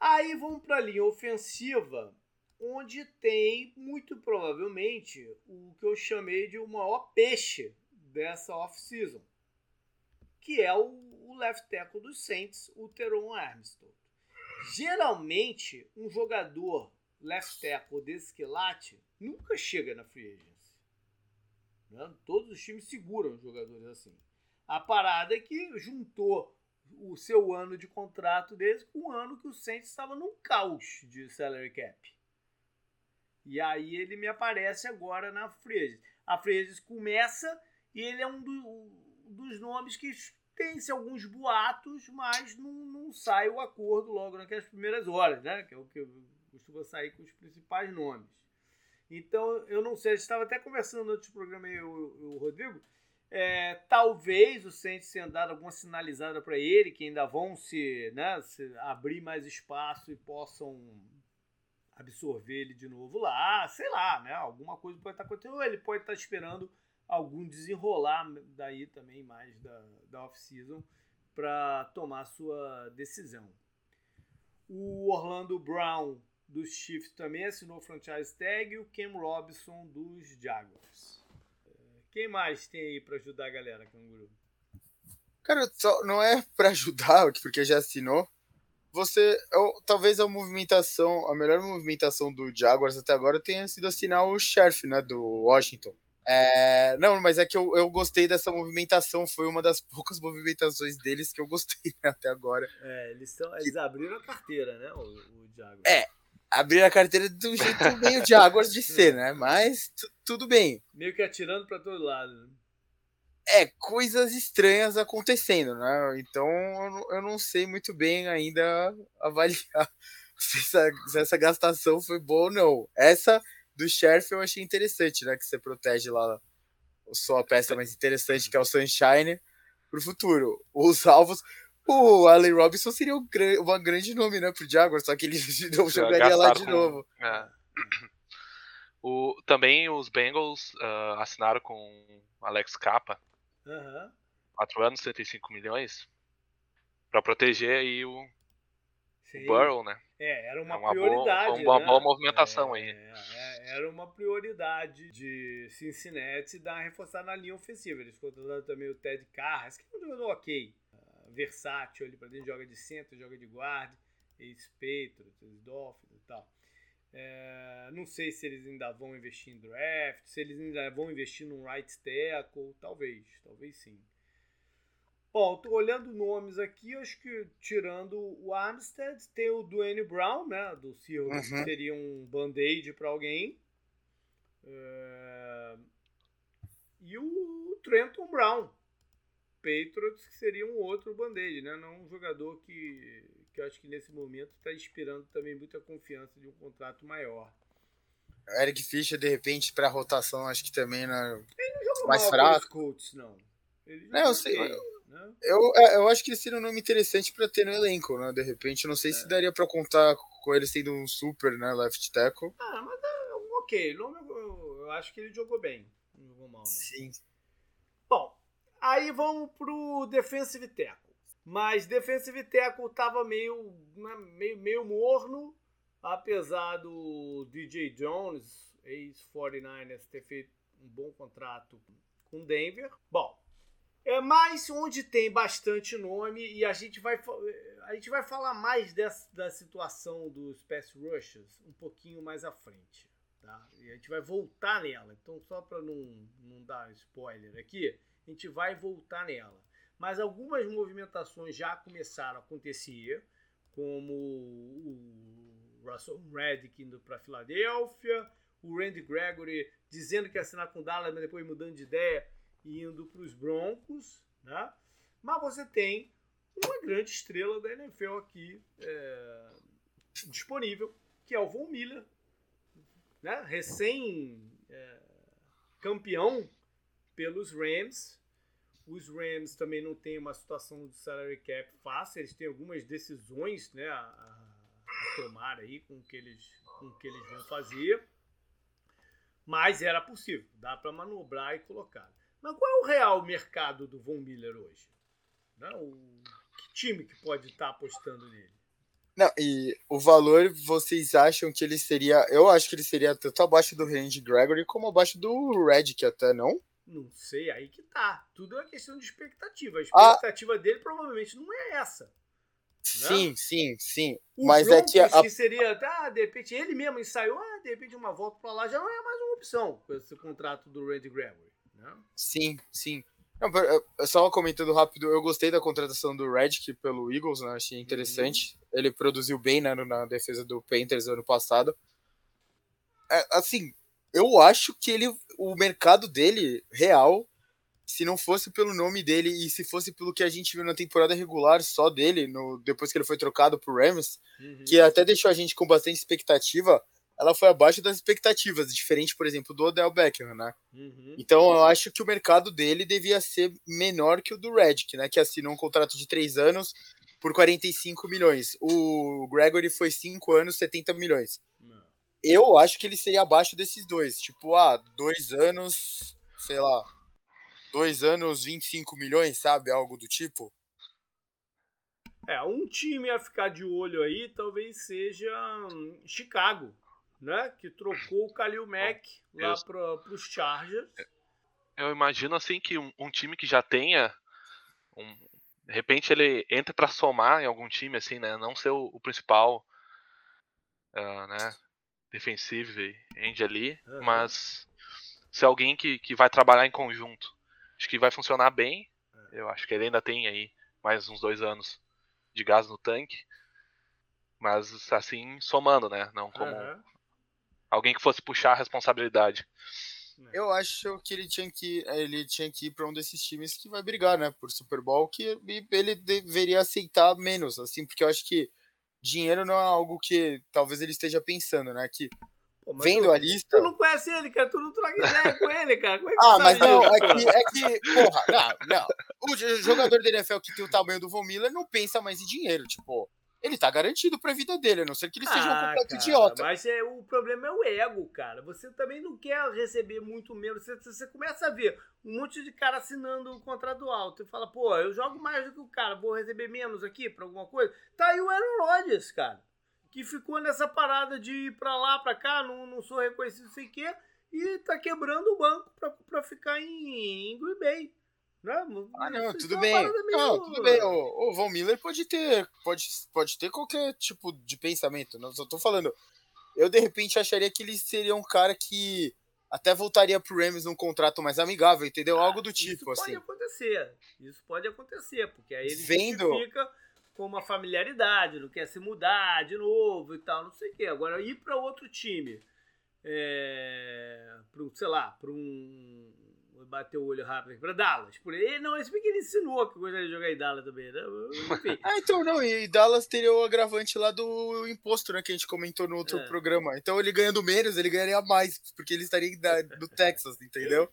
Aí vamos pra linha ofensiva, onde tem muito provavelmente o que eu chamei de o maior peixe dessa off-season, que é o, left tackle dos Saints, o Teron. Geralmente, um jogador left tackle desse quilate nunca chega na free agency. Né? Todos os times seguram jogadores assim. A parada é que juntou o seu ano de contrato dele com o ano que o Saints estava num caos de salary cap. E aí ele me aparece agora na free agency. A free agency começa e ele é um do, dos nomes que tem-se alguns boatos, mas não, não sai o acordo logo naquelas primeiras horas, né? Que é o que costuma sair com os principais nomes. Então, eu não sei, a gente estava até conversando no outro programa aí, o, Rodrigo. É, talvez o Saints tenha dado alguma sinalizada para ele, que ainda vão se, né, se abrir mais espaço e possam absorver ele de novo lá, sei lá, né? Alguma coisa pode estar acontecendo, ou ele pode estar esperando algum desenrolar daí também mais da, da off-season para tomar sua decisão. O Orlando Brown dos Chiefs também assinou o franchise tag e o Cam Robinson dos Jaguars. É, quem mais tem aí para ajudar a galera, Canguru? Cara, só, não é para ajudar, porque já assinou. Você, eu, talvez a movimentação, a melhor movimentação do Jaguars até agora tenha sido assinar o Sheriff, né, do Washington. É, não, mas é que eu, eu gostei dessa movimentação, foi uma das poucas movimentações deles que eu gostei né, até agora. É, eles, são, eles abriram a carteira, né, o, o Jaguars. É, abrir a carteira do jeito meio águas de ser, né? Mas tudo bem. Meio que atirando para todo lado. Né? É, coisas estranhas acontecendo, né? Então eu não sei muito bem ainda avaliar se essa, se essa gastação foi boa ou não. Essa do Sheriff eu achei interessante, né? Que você protege lá só a peça mais interessante, que é o Sunshine, pro futuro. Os alvos. O Allen Robinson seria um, um grande nome, né, pro Jaguar, só que ele não jogaria lá de com, novo. É. O, também os Bengals uh, assinaram com Alex Capa. Uhum. 4 anos, 75 milhões. para proteger aí o, o Burrow, né? É, era uma, é uma prioridade. Boa, uma né? boa movimentação é, aí. É, era uma prioridade de Cincinnati dar reforçar na linha ofensiva. Eles contrataram também o Ted Carras, que é um jogador ok, uh, versátil ali para dentro, joga de centro, joga de guarda, ex-Patriots, ex-Dolphins e tal. É, não sei se eles ainda vão investir em draft, se eles ainda vão investir num right tackle, talvez, talvez sim. Bom, tô olhando nomes aqui, acho que tirando o Armstead, tem o Dwayne Brown, né, do Seahawks, uhum. que seria um band-aid para alguém. É... E o Trenton Brown, Patriots, que seria um outro band-aid, né, não um jogador que que eu acho que nesse momento está inspirando também muita confiança de um contrato maior. Eric Fischer, de repente, para rotação, acho que também né, joga mais fraco. Colts, não. não, eu sei. Bem, né? eu, é, eu acho que ele seria um nome interessante para ter no elenco, né? De repente, não sei é. se daria para contar com ele sendo um super, né, left tackle. Ah, mas é, ok, eu, eu acho que ele jogou bem, não jogou mal. Não. Sim. Bom, aí vamos pro defensive tackle. Mas defensive tackle tava meio, né, meio, meio morno, apesar do DJ Jones, ex-49ers, ter feito um bom contrato com Denver. Bom, é mais onde tem bastante nome e a gente vai, a gente vai falar mais dessa, da situação dos pass rushers um pouquinho mais à frente. Tá? E a gente vai voltar nela. Então, só para não, não dar spoiler aqui, a gente vai voltar nela mas algumas movimentações já começaram a acontecer, como o Russell Reddick indo para Filadélfia, o Randy Gregory dizendo que ia assinar com o Dallas, mas depois mudando de ideia e indo para os Broncos, né? Mas você tem uma grande estrela da NFL aqui é, disponível, que é o Von Miller, né? recém é, campeão pelos Rams, os Rams também não têm uma situação de salary cap fácil, eles têm algumas decisões né, a, a tomar aí com o que eles, com o que eles vão fazer. Mas era possível, dá para manobrar e colocar. Mas qual é o real mercado do Von Miller hoje? Né? O, que time que pode estar tá apostando nele? Não, e o valor vocês acham que ele seria. Eu acho que ele seria tanto abaixo do Range Gregory como abaixo do Redick até, não? Não sei, aí que tá. Tudo é uma questão de expectativa. A ah. expectativa ah. dele provavelmente não é essa. Né? Sim, sim, sim. O Mas é que, a... que seria, ah, de repente, ele mesmo ensaiou, ah, de repente uma volta para lá já não é mais uma opção com esse contrato do Randy Gregory. Né? Sim, sim. Não, só comentando rápido, eu gostei da contratação do Redick pelo Eagles, né? Achei interessante. Uhum. Ele produziu bem né, na defesa do Panthers ano passado. É, assim, eu acho que ele, o mercado dele real, se não fosse pelo nome dele e se fosse pelo que a gente viu na temporada regular só dele, no, depois que ele foi trocado pro Rams, uhum. que até deixou a gente com bastante expectativa, ela foi abaixo das expectativas, diferente, por exemplo, do Odell Beckham, né? Uhum. Então eu acho que o mercado dele devia ser menor que o do Redick, né? Que assinou um contrato de três anos por 45 milhões. O Gregory foi cinco anos, 70 milhões. Eu acho que ele seria abaixo desses dois. Tipo, ah, dois anos, sei lá, dois anos, 25 milhões, sabe? Algo do tipo. É, um time a ficar de olho aí talvez seja hum, Chicago, né? Que trocou o Kalil Mack lá para os Chargers. Eu imagino assim que um, um time que já tenha um, de repente ele entra para somar em algum time assim, né? Não ser o, o principal, uh, né? Defensive end ali, uhum. mas se alguém que, que vai trabalhar em conjunto, acho que vai funcionar bem. É. Eu acho que ele ainda tem aí mais uns dois anos de gás no tanque, mas assim somando, né? Não como uhum. alguém que fosse puxar a responsabilidade. Eu acho que ele tinha que ele tinha que ir para um desses times que vai brigar, né, por Super Bowl, que ele deveria aceitar menos, assim, porque eu acho que dinheiro não é algo que talvez ele esteja pensando, né, que Pô, vendo tu, a lista. Tu não conhece ele, cara. Tu não troca ideia com ele, cara. Como é que ah, mas não, é que, é que, porra, não, não. O jogador da NFL que tem o tamanho do Von Miller não pensa mais em dinheiro. Tipo, ele tá garantido pra vida dele, a não ser que ele seja um ah, completo cara, idiota. Mas é, o problema é o ego, cara. Você também não quer receber muito menos. Você, você começa a ver um monte de cara assinando um contrato alto e fala, pô, eu jogo mais do que o cara, vou receber menos aqui pra alguma coisa. Tá aí o Aaron Rodgers, cara que ficou nessa parada de ir pra lá, pra cá, não, não sou reconhecido, não sei o quê, e tá quebrando o banco pra, pra ficar em, em Green Bay. Né? Ah, não, tudo é bem. Não, tudo bem. O, o Von Miller pode ter, pode, pode ter qualquer tipo de pensamento. Não só tô falando. Eu, de repente, acharia que ele seria um cara que até voltaria pro Rams num contrato mais amigável, entendeu? Ah, Algo do tipo, isso assim. Isso pode acontecer. Isso pode acontecer, porque aí ele Vendo... justifica com uma familiaridade, não quer se mudar de novo e tal, não sei o quê. Agora, ir para outro time, é, pro, sei lá, para um. Vou bater o olho rápido para Dallas. Por ele, não, esse que ele ensinou que gostaria de jogar em Dallas também, né? Enfim. ah, então não, e Dallas teria o agravante lá do imposto, né, que a gente comentou no outro é. programa. Então ele ganhando menos, ele ganharia mais, porque ele estaria no Texas, entendeu?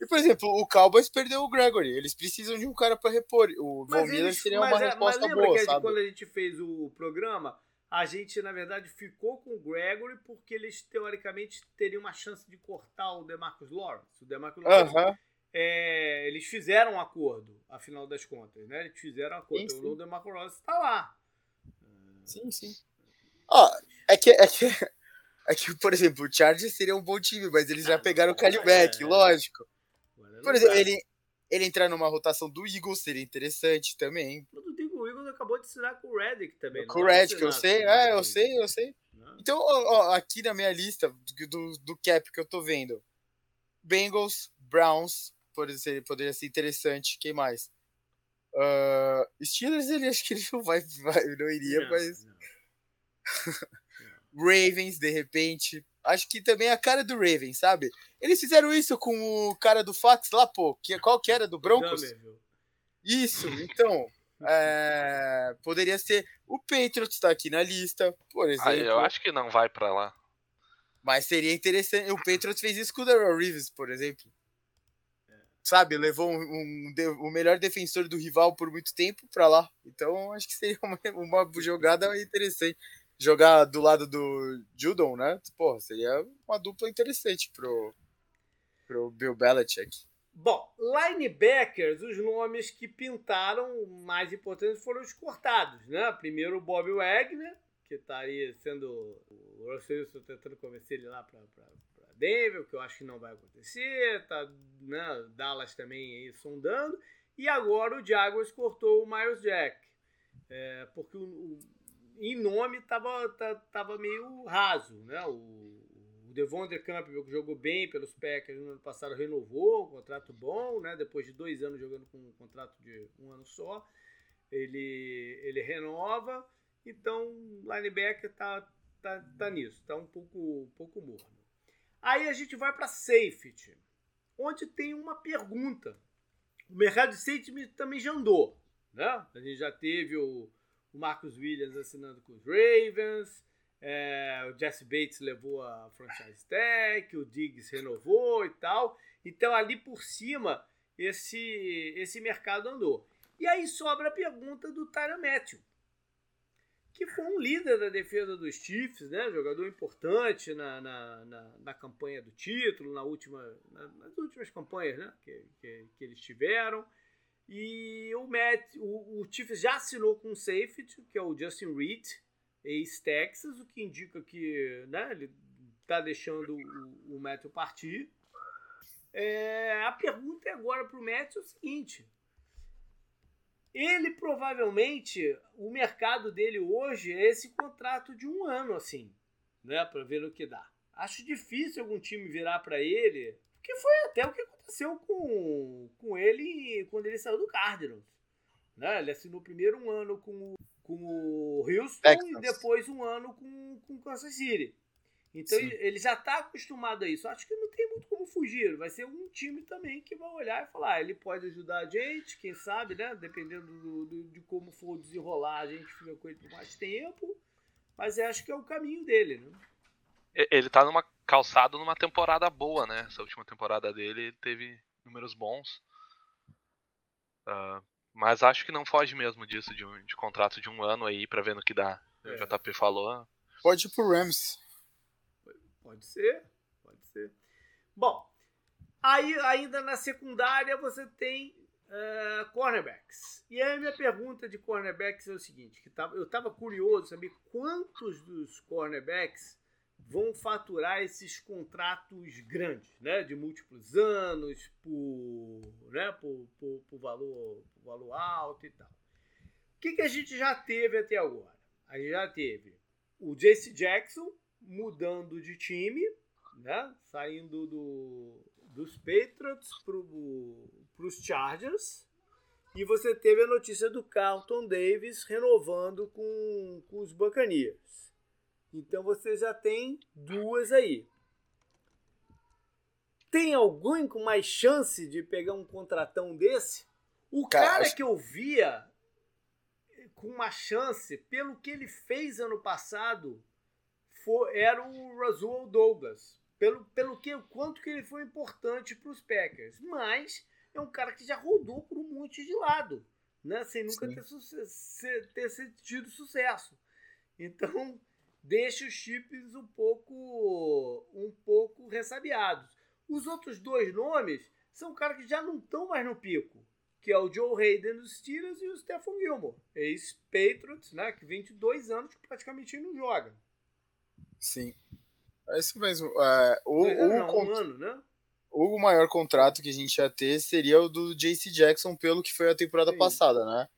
E, por exemplo, o Cowboys perdeu o Gregory. Eles precisam de um cara para repor. O Von Miller seria uma é, resposta mas boa, que sabe? quando a gente fez o programa, a gente, na verdade, ficou com o Gregory porque eles, teoricamente, teriam uma chance de cortar o DeMarcus Lawrence. O DeMarcus Lawrence, uh -huh. é, eles fizeram um acordo, afinal das contas, né? Eles fizeram um acordo. Sim, sim. O DeMarcus Lawrence está lá. Sim, sim. Ó, é que... É que... É que, por exemplo, o Chargers seria um bom time, mas eles já ah, pegaram o Caliback, é, lógico. Por exemplo, ele, ele entrar numa rotação do Eagles seria interessante também. O Eagles acabou de assinar com o Redick também. Com o Redick, eu sei, é, eu sei, eu sei. Não. Então, ó, ó, aqui na minha lista do, do cap que eu tô vendo, Bengals, Browns, por ser, poderia ser interessante. Quem mais? Uh, Steelers, ele acho que ele não vai, vai não iria, não, mas. Não. Ravens, de repente. Acho que também é a cara do Ravens, sabe? Eles fizeram isso com o cara do Fox lá, pô. Que, qual que era? Do Broncos? Isso, então. É, poderia ser. O Patriots tá aqui na lista, por exemplo. Ah, eu acho que não vai para lá. Mas seria interessante. O Patriots fez isso com o Darrell Reeves, por exemplo. Sabe, levou um, um, um, o melhor defensor do rival por muito tempo para lá. Então, acho que seria uma, uma jogada interessante jogar do lado do Judon, né? Porra, seria uma dupla interessante pro, pro Bill Belichick. Bom, linebackers, os nomes que pintaram mais importantes foram os cortados, né? Primeiro o Bob Wagner, que tá sendo. O Russell Wilson tentando convencer ele lá para Denver, o que eu acho que não vai acontecer. Tá, né? Dallas também aí sondando. E agora o Jaguars cortou o Miles Jack. É, porque o, em nome tava, tava meio raso, né? O, o Devondre Campbell jogou bem pelos Packers no ano passado, renovou, um contrato bom, né? Depois de dois anos jogando com um contrato de um ano só, ele, ele renova. Então, linebacker tá, tá, tá nisso, tá um pouco, um pouco morno. Aí a gente vai para safety, onde tem uma pergunta. O mercado de safety também já andou, né? A gente já teve o o Marcus Williams assinando com os Ravens, é, o Jesse Bates levou a franchise tag, o Diggs renovou e tal. Então ali por cima esse, esse mercado andou. E aí sobra a pergunta do Tyra Matthew, que foi um líder da defesa dos Chiefs, né? jogador importante na, na, na, na campanha do título, na última, na, nas últimas campanhas né? que, que, que eles tiveram. E o Matt, o, o Chiefs já assinou com um safety, que é o Justin Reed, ex-Texas, o que indica que né, ele está deixando o, o Matthew partir. É, a pergunta é agora para o Matthew é o seguinte: ele provavelmente, o mercado dele hoje é esse contrato de um ano, assim, né, para ver o que dá. Acho difícil algum time virar para ele, que foi até o que aconteceu com, com ele quando ele saiu do Cardinals. Né? Ele assinou primeiro um ano com o, com o Houston Texas. e depois um ano com o Kansas City. Então ele, ele, já está acostumado a isso. Acho que não tem muito como fugir. Vai ser um time também que vai olhar e falar: ah, ele pode ajudar a gente, quem sabe, né? Dependendo do, do, de como for desenrolar, a gente fica com ele por mais tempo. Mas eu acho que é o caminho dele, né? Ele tá numa calçado numa temporada boa, né? Essa última temporada dele teve números bons. Uh, mas acho que não foge mesmo disso, de, um, de contrato de um ano aí, pra ver no que dá. É. O JP falou. Pode ir pro Rams. Pode ser, pode ser. Bom, aí ainda na secundária você tem uh, cornerbacks. E aí minha pergunta de cornerbacks é o seguinte, que tava, eu estava curioso saber quantos dos cornerbacks vão faturar esses contratos grandes, né, de múltiplos anos, por, né, por, por, por valor, por valor alto e tal. O que, que a gente já teve até agora? A gente já teve o Jace Jackson mudando de time, né, saindo do, dos Patriots para os Chargers. E você teve a notícia do Carlton Davis renovando com, com os Buccaneers. Então você já tem duas aí. Tem alguém com mais chance de pegar um contratão desse? O cara, cara que eu via com uma chance, pelo que ele fez ano passado, foi, era o Rasul Douglas. Pelo, pelo que, quanto que ele foi importante para os Packers. Mas é um cara que já rodou por um monte de lado, né? sem nunca ter, ter, ter tido sucesso. Então, deixa os chips um pouco um pouco ressabiados. Os outros dois nomes são caras que já não estão mais no pico, que é o Joe Hayden dos Steelers e o Stephen Gilmore, ex-Patriots, né, que 22 anos que praticamente não joga. Sim. É isso mesmo. É, o, o, não, um ano, né? o maior contrato que a gente ia ter seria o do JC Jackson pelo que foi a temporada Sim. passada, né?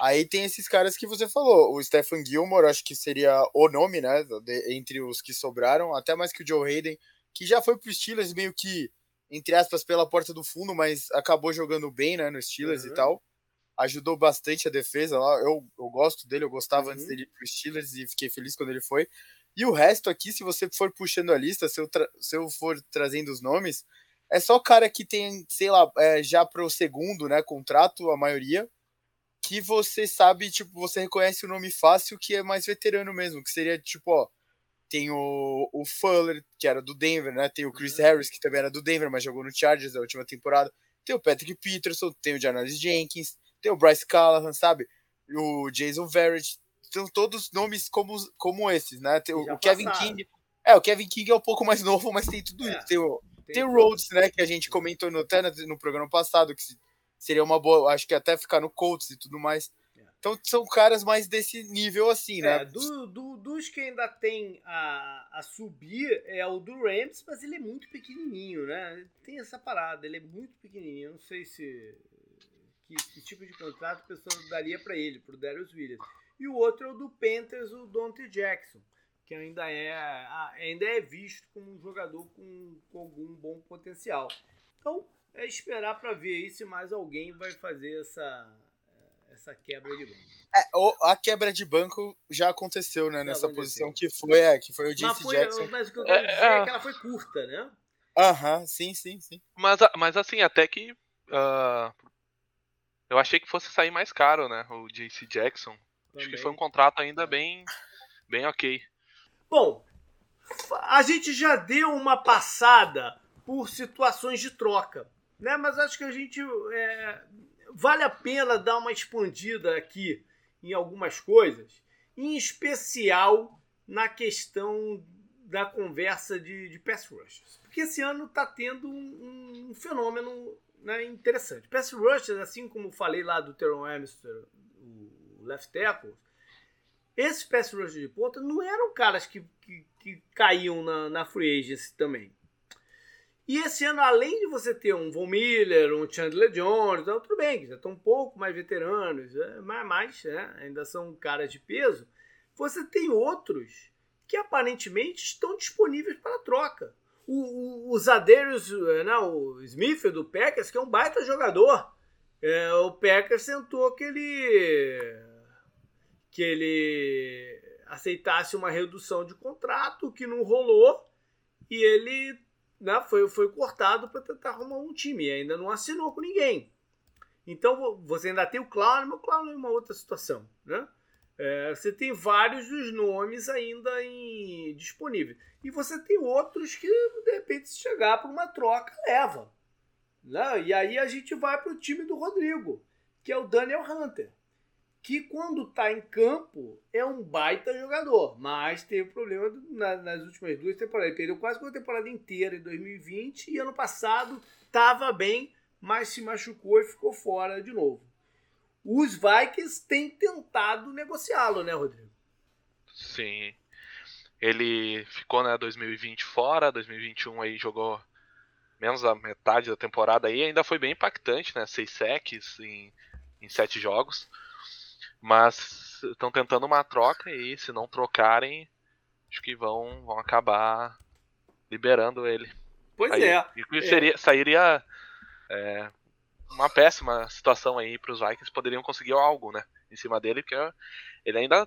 Aí tem esses caras que você falou. O Stephen Gilmore, acho que seria o nome, né? De, entre os que sobraram, até mais que o Joe Hayden, que já foi pro Steelers meio que, entre aspas, pela porta do fundo, mas acabou jogando bem, né? No Steelers uhum. e tal. Ajudou bastante a defesa lá. Eu, eu gosto dele, eu gostava uhum. antes dele ir pro Steelers e fiquei feliz quando ele foi. E o resto aqui, se você for puxando a lista, se eu, se eu for trazendo os nomes, é só cara que tem, sei lá, é, já pro segundo, né? Contrato, a maioria que você sabe, tipo, você reconhece o nome fácil que é mais veterano mesmo, que seria tipo, ó, tem o, o Fuller, que era do Denver, né? Tem o Chris uhum. Harris, que também era do Denver, mas jogou no Chargers na última temporada. Tem o Patrick Peterson, tem o Janoris Jenkins, tem o Bryce Callahan, sabe? O Jason Verrett. São todos nomes como, como esses, né? Tem o, Kevin King. É, o Kevin King é um pouco mais novo, mas tem tudo é, isso. Tem o, tem, tem o Rhodes, né? Que a gente comentou no, até no programa passado, que seria uma boa, acho que até ficar no Colts e tudo mais. É. Então são caras mais desse nível assim, né? É, do, do, dos que ainda tem a, a subir é o do Rams, mas ele é muito pequenininho, né? Tem essa parada, ele é muito pequenininho. Eu não sei se que, que tipo de contrato a pessoa daria para ele, pro Darius Williams. E o outro é o do Panthers, o Dante Jackson, que ainda é, ainda é visto como um jogador com, com algum bom potencial. Então, é esperar para ver aí se mais alguém vai fazer essa, essa quebra de banco. É, a quebra de banco já aconteceu, né? Já nessa aconteceu. posição que foi, é, que foi o Jace Jackson. Mas o que eu quero dizer é, é que ela foi curta, né? Aham, sim, sim, sim. Mas, mas assim, até que. Uh, eu achei que fosse sair mais caro, né? O JC Jackson. Também. Acho que foi um contrato ainda bem, bem ok. Bom, a gente já deu uma passada por situações de troca né? Mas acho que a gente é, vale a pena dar uma expandida aqui em algumas coisas, em especial na questão da conversa de, de pass rushers. Porque esse ano está tendo um, um fenômeno né, interessante. Pass rushers, assim como falei lá do Teron Amster, o left tackle, esses pass rushers de ponta não eram caras que, que, que caíam na, na free agency também. E esse ano, além de você ter um Von Miller, um Chandler Jones, então, tudo bem, que já estão um pouco mais veteranos, é, mas, né, ainda são caras de peso, você tem outros que aparentemente estão disponíveis para troca. O, o, o não, né, o Smith do Packers, que é um baita jogador, é, o Packers sentou que ele que ele aceitasse uma redução de contrato que não rolou e ele né, foi, foi cortado para tentar arrumar um time. E ainda não assinou com ninguém. Então você ainda tem o Clown, mas o Clown é uma outra situação. Né? É, você tem vários dos nomes ainda em, disponíveis. E você tem outros que, de repente, se chegar para uma troca, leva. Né? E aí a gente vai para o time do Rodrigo, que é o Daniel Hunter. Que quando está em campo é um baita jogador, mas teve problema na, nas últimas duas temporadas. Ele perdeu quase uma temporada inteira em 2020 e ano passado estava bem, mas se machucou e ficou fora de novo. Os Vikings têm tentado negociá-lo, né, Rodrigo? Sim. Ele ficou, né, 2020 fora, 2021 aí jogou menos a metade da temporada aí, ainda foi bem impactante, né? Seis sacks em, em sete jogos. Mas estão tentando uma troca e se não trocarem, acho que vão, vão acabar liberando ele. Pois aí, é. E seria, é. sairia é, uma péssima situação aí para os Vikings, poderiam conseguir algo, né? Em cima dele, porque ele ainda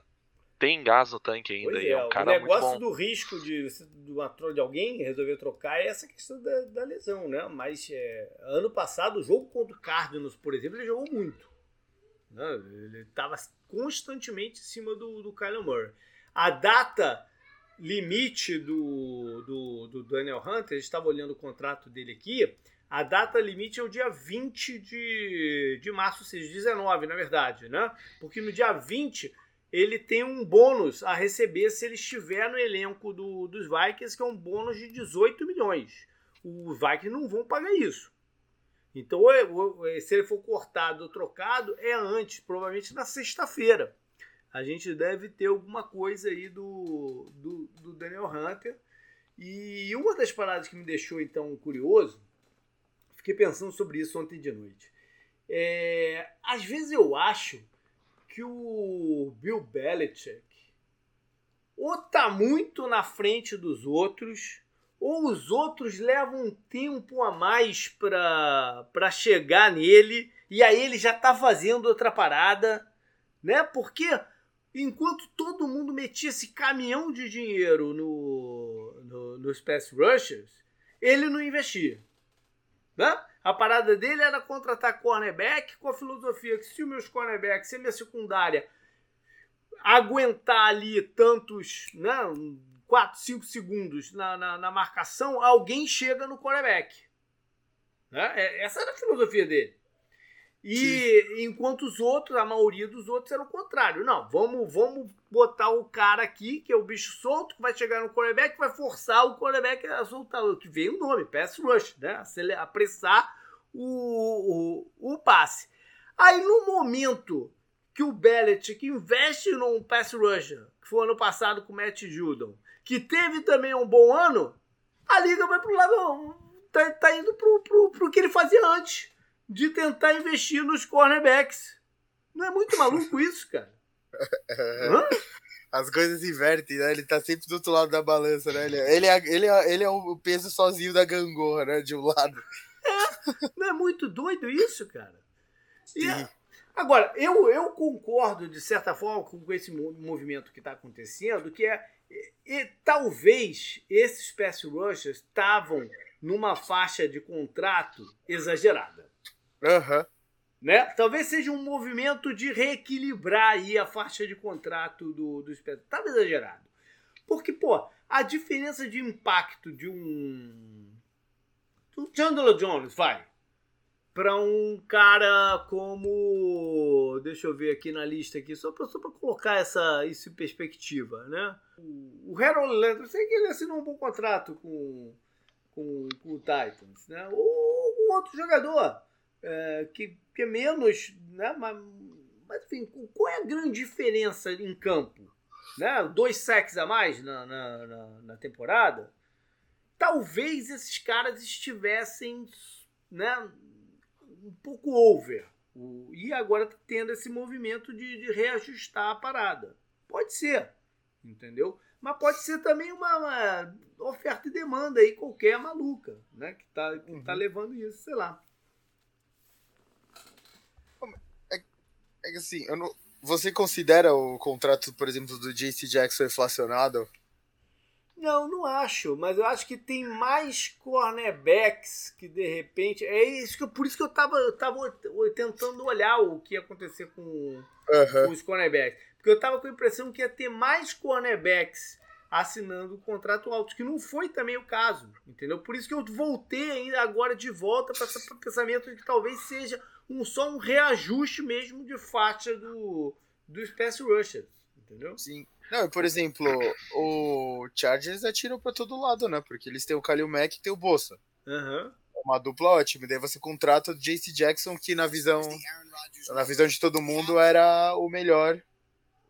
tem gás no tanque ainda. É, é um cara o negócio do risco de, de, de alguém resolver trocar é essa questão da, da lesão, né? Mas é, ano passado, o jogo contra o Cardinals, por exemplo, ele jogou muito. Ele estava constantemente em cima do, do Kyler Murray. A data limite do, do, do Daniel Hunter, a gente estava olhando o contrato dele aqui, a data limite é o dia 20 de, de março, ou seja, 19, na verdade, né? Porque no dia 20 ele tem um bônus a receber se ele estiver no elenco do, dos Vikings, que é um bônus de 18 milhões. Os Vikings não vão pagar isso. Então, se ele for cortado ou trocado, é antes, provavelmente na sexta-feira. A gente deve ter alguma coisa aí do, do, do, Daniel Hunter. E uma das paradas que me deixou então curioso, fiquei pensando sobre isso ontem de noite. É, às vezes eu acho que o Bill Belichick ou tá muito na frente dos outros, ou os outros levam um tempo a mais para chegar nele, e aí ele já tá fazendo outra parada, né? Porque enquanto todo mundo metia esse caminhão de dinheiro no, no, nos pass rushers, ele não investia. Né? A parada dele era contratar cornerback com a filosofia que se os meus cornerbacks, se minha secundária aguentar ali tantos, né, 4, 5 segundos na, na, na marcação, alguém chega no cornerback. Né? É, essa era a filosofia dele. E Sim. enquanto os outros, a maioria dos outros era o contrário. Não, vamos, vamos botar o cara aqui, que é o bicho solto, que vai chegar no quarterback, vai forçar o quarterback a soltar. Que veio o nome, pass rush, né? Apressar o, o, o passe. Aí no momento que o Belichick investe num pass rusher, que foi ano passado com o Matt Judon, que teve também um bom ano, a liga vai pro lado. tá, tá indo pro, pro, pro que ele fazia antes, de tentar investir nos cornerbacks. Não é muito maluco isso, cara? Hã? As coisas invertem, né? Ele tá sempre do outro lado da balança, né? Ele, é, ele, é, ele, é, ele é o peso sozinho da gangorra, né? De um lado. Não é muito doido isso, cara? E, agora, eu, eu concordo, de certa forma, com esse movimento que está acontecendo, que é. E, talvez esses pass rushers estavam numa faixa de contrato exagerada. Uhum. Né? Talvez seja um movimento de reequilibrar aí a faixa de contrato do, do Estava exagerado. Porque, pô, a diferença de impacto de um o Chandler Jones, vai. Para um cara como. Deixa eu ver aqui na lista aqui, só para colocar essa, isso em perspectiva, né? O, o Harold Landry, sei que ele assinou um bom contrato com, com, com o Titans, né? Ou um outro jogador é, que, que é menos, né? Mas, mas enfim, qual é a grande diferença em campo? Né? Dois sacks a mais na, na, na, na temporada? talvez esses caras estivessem né, um pouco over. E agora está tendo esse movimento de, de, reajustar a parada. Pode ser, entendeu? Mas pode ser também uma, uma oferta e demanda aí qualquer maluca, né? Que está que tá uhum. levando isso, sei lá. É, é que assim, não, você considera o contrato, por exemplo, do JC Jackson inflacionado? Não, não acho, mas eu acho que tem mais cornerbacks que de repente. É isso que, por isso que eu tava, eu tava tentando olhar o que ia acontecer com, uhum. com os cornerbacks. Porque eu tava com a impressão que ia ter mais cornerbacks assinando o contrato alto, que não foi também o caso, entendeu? Por isso que eu voltei ainda agora de volta para esse pensamento de que talvez seja um, só um reajuste mesmo de faixa do, dos pass rushers, entendeu? Sim. Não, por exemplo, o Chargers atiram para todo lado, né? Porque eles têm o Kalil Mack e tem o Bolsa. Uhum. Uma dupla ótima. Daí você contrata o JC Jackson, que na visão na visão de todo mundo era o melhor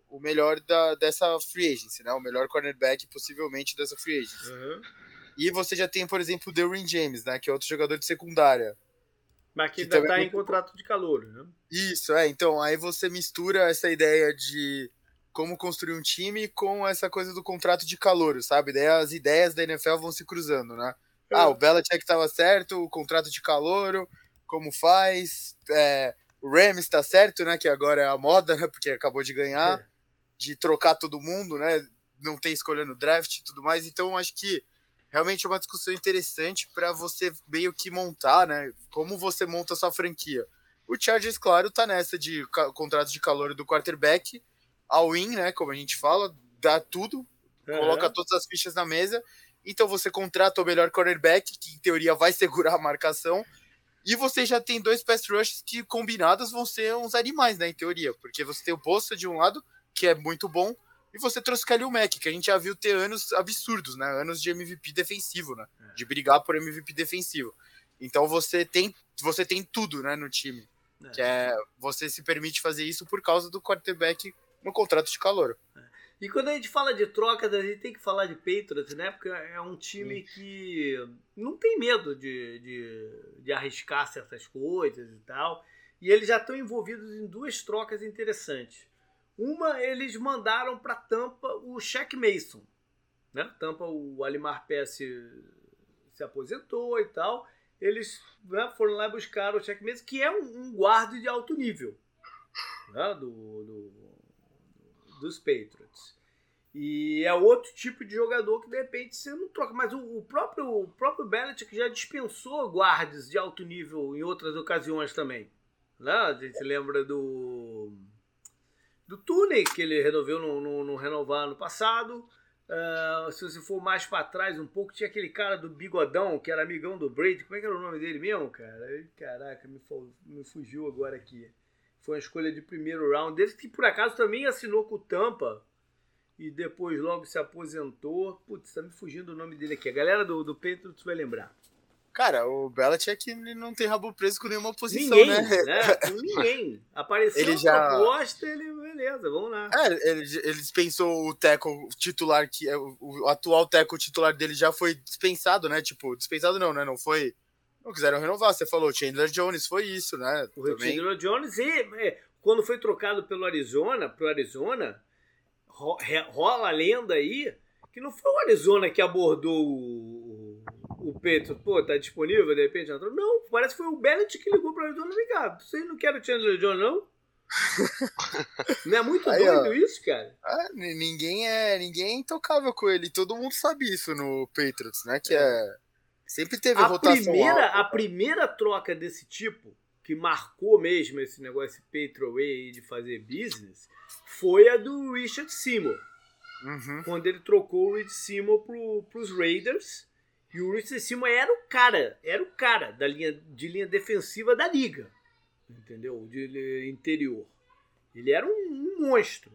o melhor da, dessa free agency, né? O melhor cornerback possivelmente dessa free agency. Uhum. E você já tem, por exemplo, o Derwin James, né? Que é outro jogador de secundária. Mas que, que ainda tá em contrato de calor, né? Isso, é. Então, aí você mistura essa ideia de como construir um time com essa coisa do contrato de calor, sabe? Daí as ideias da NFL vão se cruzando, né? Ah, o Belichick estava certo, o contrato de calor, como faz? É, o Rams está certo, né? Que agora é a moda, né? Porque acabou de ganhar, é. de trocar todo mundo, né? Não tem escolha no draft e tudo mais. Então, acho que realmente é uma discussão interessante para você meio que montar, né? Como você monta a sua franquia. O Chargers, claro, tá nessa de contrato de calor do quarterback all-in, né? Como a gente fala, dá tudo, uhum. coloca todas as fichas na mesa. Então você contrata o melhor cornerback, que em teoria vai segurar a marcação. E você já tem dois pass rushes que combinados vão ser uns animais, né? Em teoria. Porque você tem o Bolsa de um lado, que é muito bom, e você trouxe o Kalil Mack, que a gente já viu ter anos absurdos, né? Anos de MVP defensivo, né? É. De brigar por MVP defensivo. Então você tem, você tem tudo, né, no time. É. Que é, você se permite fazer isso por causa do quarterback no contrato de calor. E quando a gente fala de trocas, a gente tem que falar de Patriots, né? Porque é um time que não tem medo de, de, de arriscar certas coisas e tal. E eles já estão envolvidos em duas trocas interessantes. Uma, eles mandaram para Tampa o Shaq Mason. Né? Tampa, o Alimar Pé se, se aposentou e tal. Eles né, foram lá buscar o Shaq Mason, que é um, um guarda de alto nível né? do, do dos Patriots. E é outro tipo de jogador que de repente você não troca. Mas o, o próprio, o próprio Belichick já dispensou guardas de alto nível em outras ocasiões também. Né? A gente lembra do. Do Tooney, que ele renovou no, no, no renovar no passado. Uh, se você for mais para trás um pouco, tinha aquele cara do bigodão, que era amigão do Brady. Como é que era o nome dele mesmo, cara? Caraca, me, me fugiu agora aqui. Foi uma escolha de primeiro round dele, que por acaso também assinou com o Tampa e depois logo se aposentou. Putz, tá me fugindo o nome dele aqui. A galera do, do Patriots vai lembrar. Cara, o Belichick não tem rabo preso com nenhuma posição, ninguém, né? né? Ninguém. Apareceu ele já... proposta, ele, beleza, vamos lá. É, ele, ele dispensou o teco titular, que é o, o atual teco titular dele já foi dispensado, né? Tipo, dispensado não, né? Não foi não quiseram renovar. Você falou, Chandler Jones foi isso, né? O Também. Chandler Jones, e é, quando foi trocado pelo Arizona, pro Arizona, rola a lenda aí que não foi o Arizona que abordou o, o Petro. Pô, tá disponível, de repente entrou. Não, parece que foi o Bennett que ligou pro Arizona ligado. Vocês não querem o Chandler Jones, não? não é muito aí, doido ó, isso, cara? Ah, ninguém é ninguém é intocável com ele. Todo mundo sabe isso no Patriots, né? Que é, é Sempre teve a rotação primeira, alta. A primeira troca desse tipo, que marcou mesmo esse negócio Patroway de fazer business, foi a do Richard Seymour. Uhum. Quando ele trocou o Richard Seymour pro, pros Raiders. E o Richard Seymour era o cara, era o cara da linha, de linha defensiva da liga. Entendeu? De interior. Ele era um, um monstro.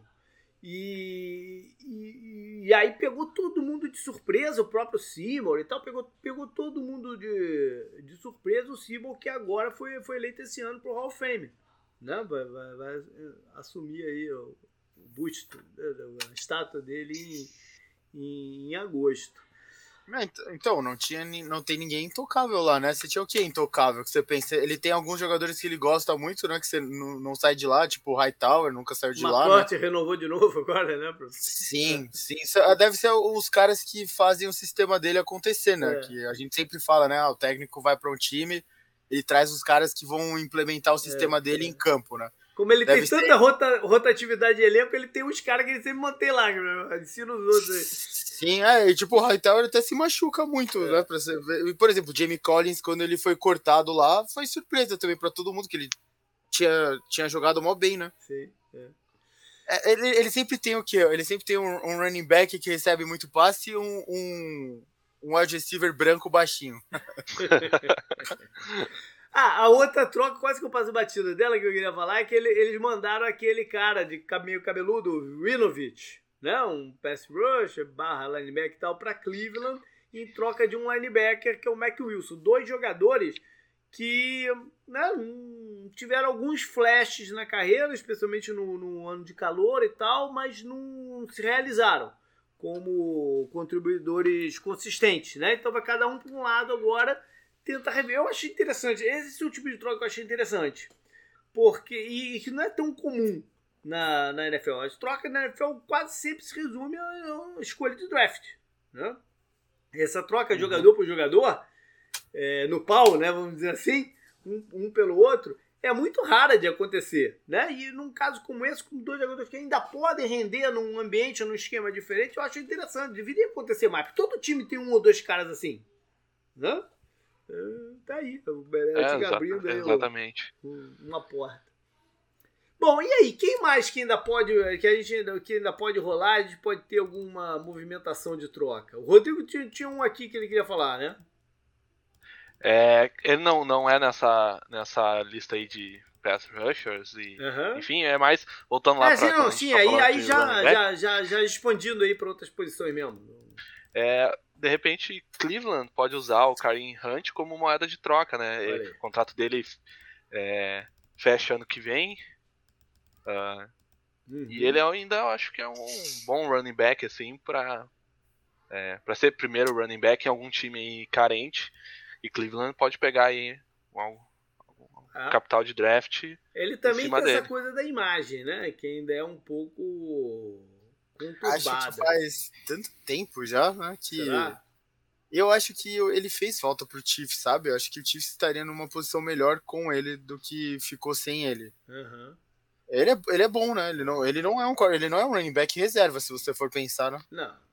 E, e, e, aí pegou todo mundo de surpresa, o próprio Seymour e tal, pegou, pegou todo mundo de, de surpresa o Seymour que agora foi, foi eleito esse ano pro Hall of Fame. Né? Vai, vai, vai assumir aí o, o busto, né, a estátua dele em, em, em agosto. Então, não tinha não tem ninguém intocável lá, né? Você tinha o que intocável? Que você pensa, ele tem alguns jogadores que ele gosta muito, né? Que você não, não sai de lá, tipo o Hightower, nunca saiu de lá. Né? renovou de novo agora, né? Sim, sim. Ah, deve ser os caras que fazem o sistema dele acontecer, né? É. Que a gente sempre fala, né? Ah, o técnico vai para um time, ele traz os caras que vão implementar o sistema é, dele é. em campo, né? Como ele Deve tem ser... tanta rota, rotatividade de elenco, ele tem uns caras que ele sempre mantém lá, ensina os outros aí. Sim, é, e tipo, o Hightower até se machuca muito, é. né? Pra ver. Por exemplo, o Jamie Collins, quando ele foi cortado lá, foi surpresa também para todo mundo, que ele tinha, tinha jogado mal bem, né? Sim, é. É, ele, ele sempre tem o quê? Ele sempre tem um, um running back que recebe muito passe e um, um, um wide receiver branco baixinho. ah, a outra troca, quase que eu passo batida dela que eu queria falar, é que ele, eles mandaram aquele cara de meio cabeludo, Winovich, né? Um pass rusher, barra linebacker e tal, para Cleveland, em troca de um linebacker que é o Mac Wilson. Dois jogadores que né, tiveram alguns flashes na carreira, especialmente no, no, ano de calor e tal, mas não se realizaram como contribuidores consistentes, né? Então vai cada um para um lado agora tentar rever. Eu achei interessante, esse é o tipo de troca que eu achei interessante, porque e que não é tão comum na, na NFL. As trocas na NFL quase sempre se resume a escolha de draft, né? Essa troca uhum. jogador por jogador é, no pau, né, vamos dizer assim, um, um, pelo outro, é muito rara de acontecer, né? E num caso como esse, com dois jogadores que ainda podem render num ambiente, num esquema diferente, eu acho interessante. Deveria acontecer mais. Todo time tem um ou dois caras assim, né? É, tá aí, o Beret é, abrindo aí exatamente. uma porta. Bom, e aí, quem mais que ainda pode que a gente ainda, que ainda pode rolar, a gente pode ter alguma movimentação de troca? O Rodrigo tinha, tinha um aqui que ele queria falar, né? É, ele não, não é nessa, nessa lista aí de pass rushers e uhum. enfim, é mais voltando lá é, para não, sim, tá aí, aí já, já, já, já expandindo aí para outras posições mesmo. É, de repente Cleveland pode usar o Karim Hunt como moeda de troca, né? Ele, o contrato dele é, fecha ano que vem. Uh, uhum. E ele ainda eu acho que é um bom running back assim para é, para ser primeiro running back em algum time carente e Cleveland pode pegar aí um, ah. capital de draft. Ele também tem dele. essa coisa da imagem, né? Que ainda é um pouco. Acho que faz tanto tempo já, né? Que Será? eu acho que ele fez falta pro Chiefs, sabe? Eu acho que o Chiefs estaria numa posição melhor com ele do que ficou sem ele. Uhum. Ele é, ele é bom, né? Ele não, ele não é um ele não é um running back reserva, se você for pensar, né? Não.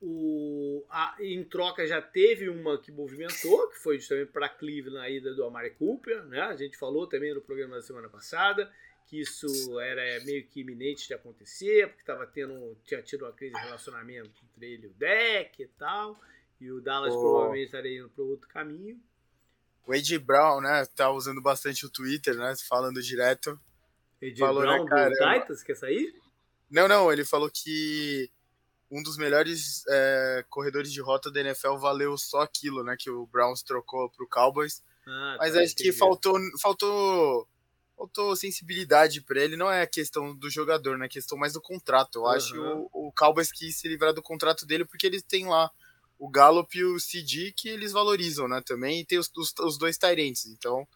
O, a, em troca já teve uma que movimentou, que foi justamente para Cleveland a ida do Amari Cooper. Né? A gente falou também no programa da semana passada que isso era meio que iminente de acontecer, porque tava tendo, tinha tido uma crise de relacionamento entre ele e o Deck e tal. E o Dallas oh. provavelmente estaria indo para outro caminho. O Ed Brown, né, tá usando bastante o Twitter, né, falando direto. Ed falou, Brown né, cara, do Titans, quer sair? Não, não, ele falou que um dos melhores é, corredores de rota da NFL valeu só aquilo, né? Que o Browns trocou pro Cowboys. Ah, Mas tá, acho que faltou, faltou, faltou sensibilidade para ele. Não é a questão do jogador, né? É questão mais do contrato. Eu uhum. acho que o, o Cowboys quis se livrar do contrato dele porque eles têm lá o Gallup e o CD que eles valorizam, né? Também e tem os, os, os dois Tyrants. Então,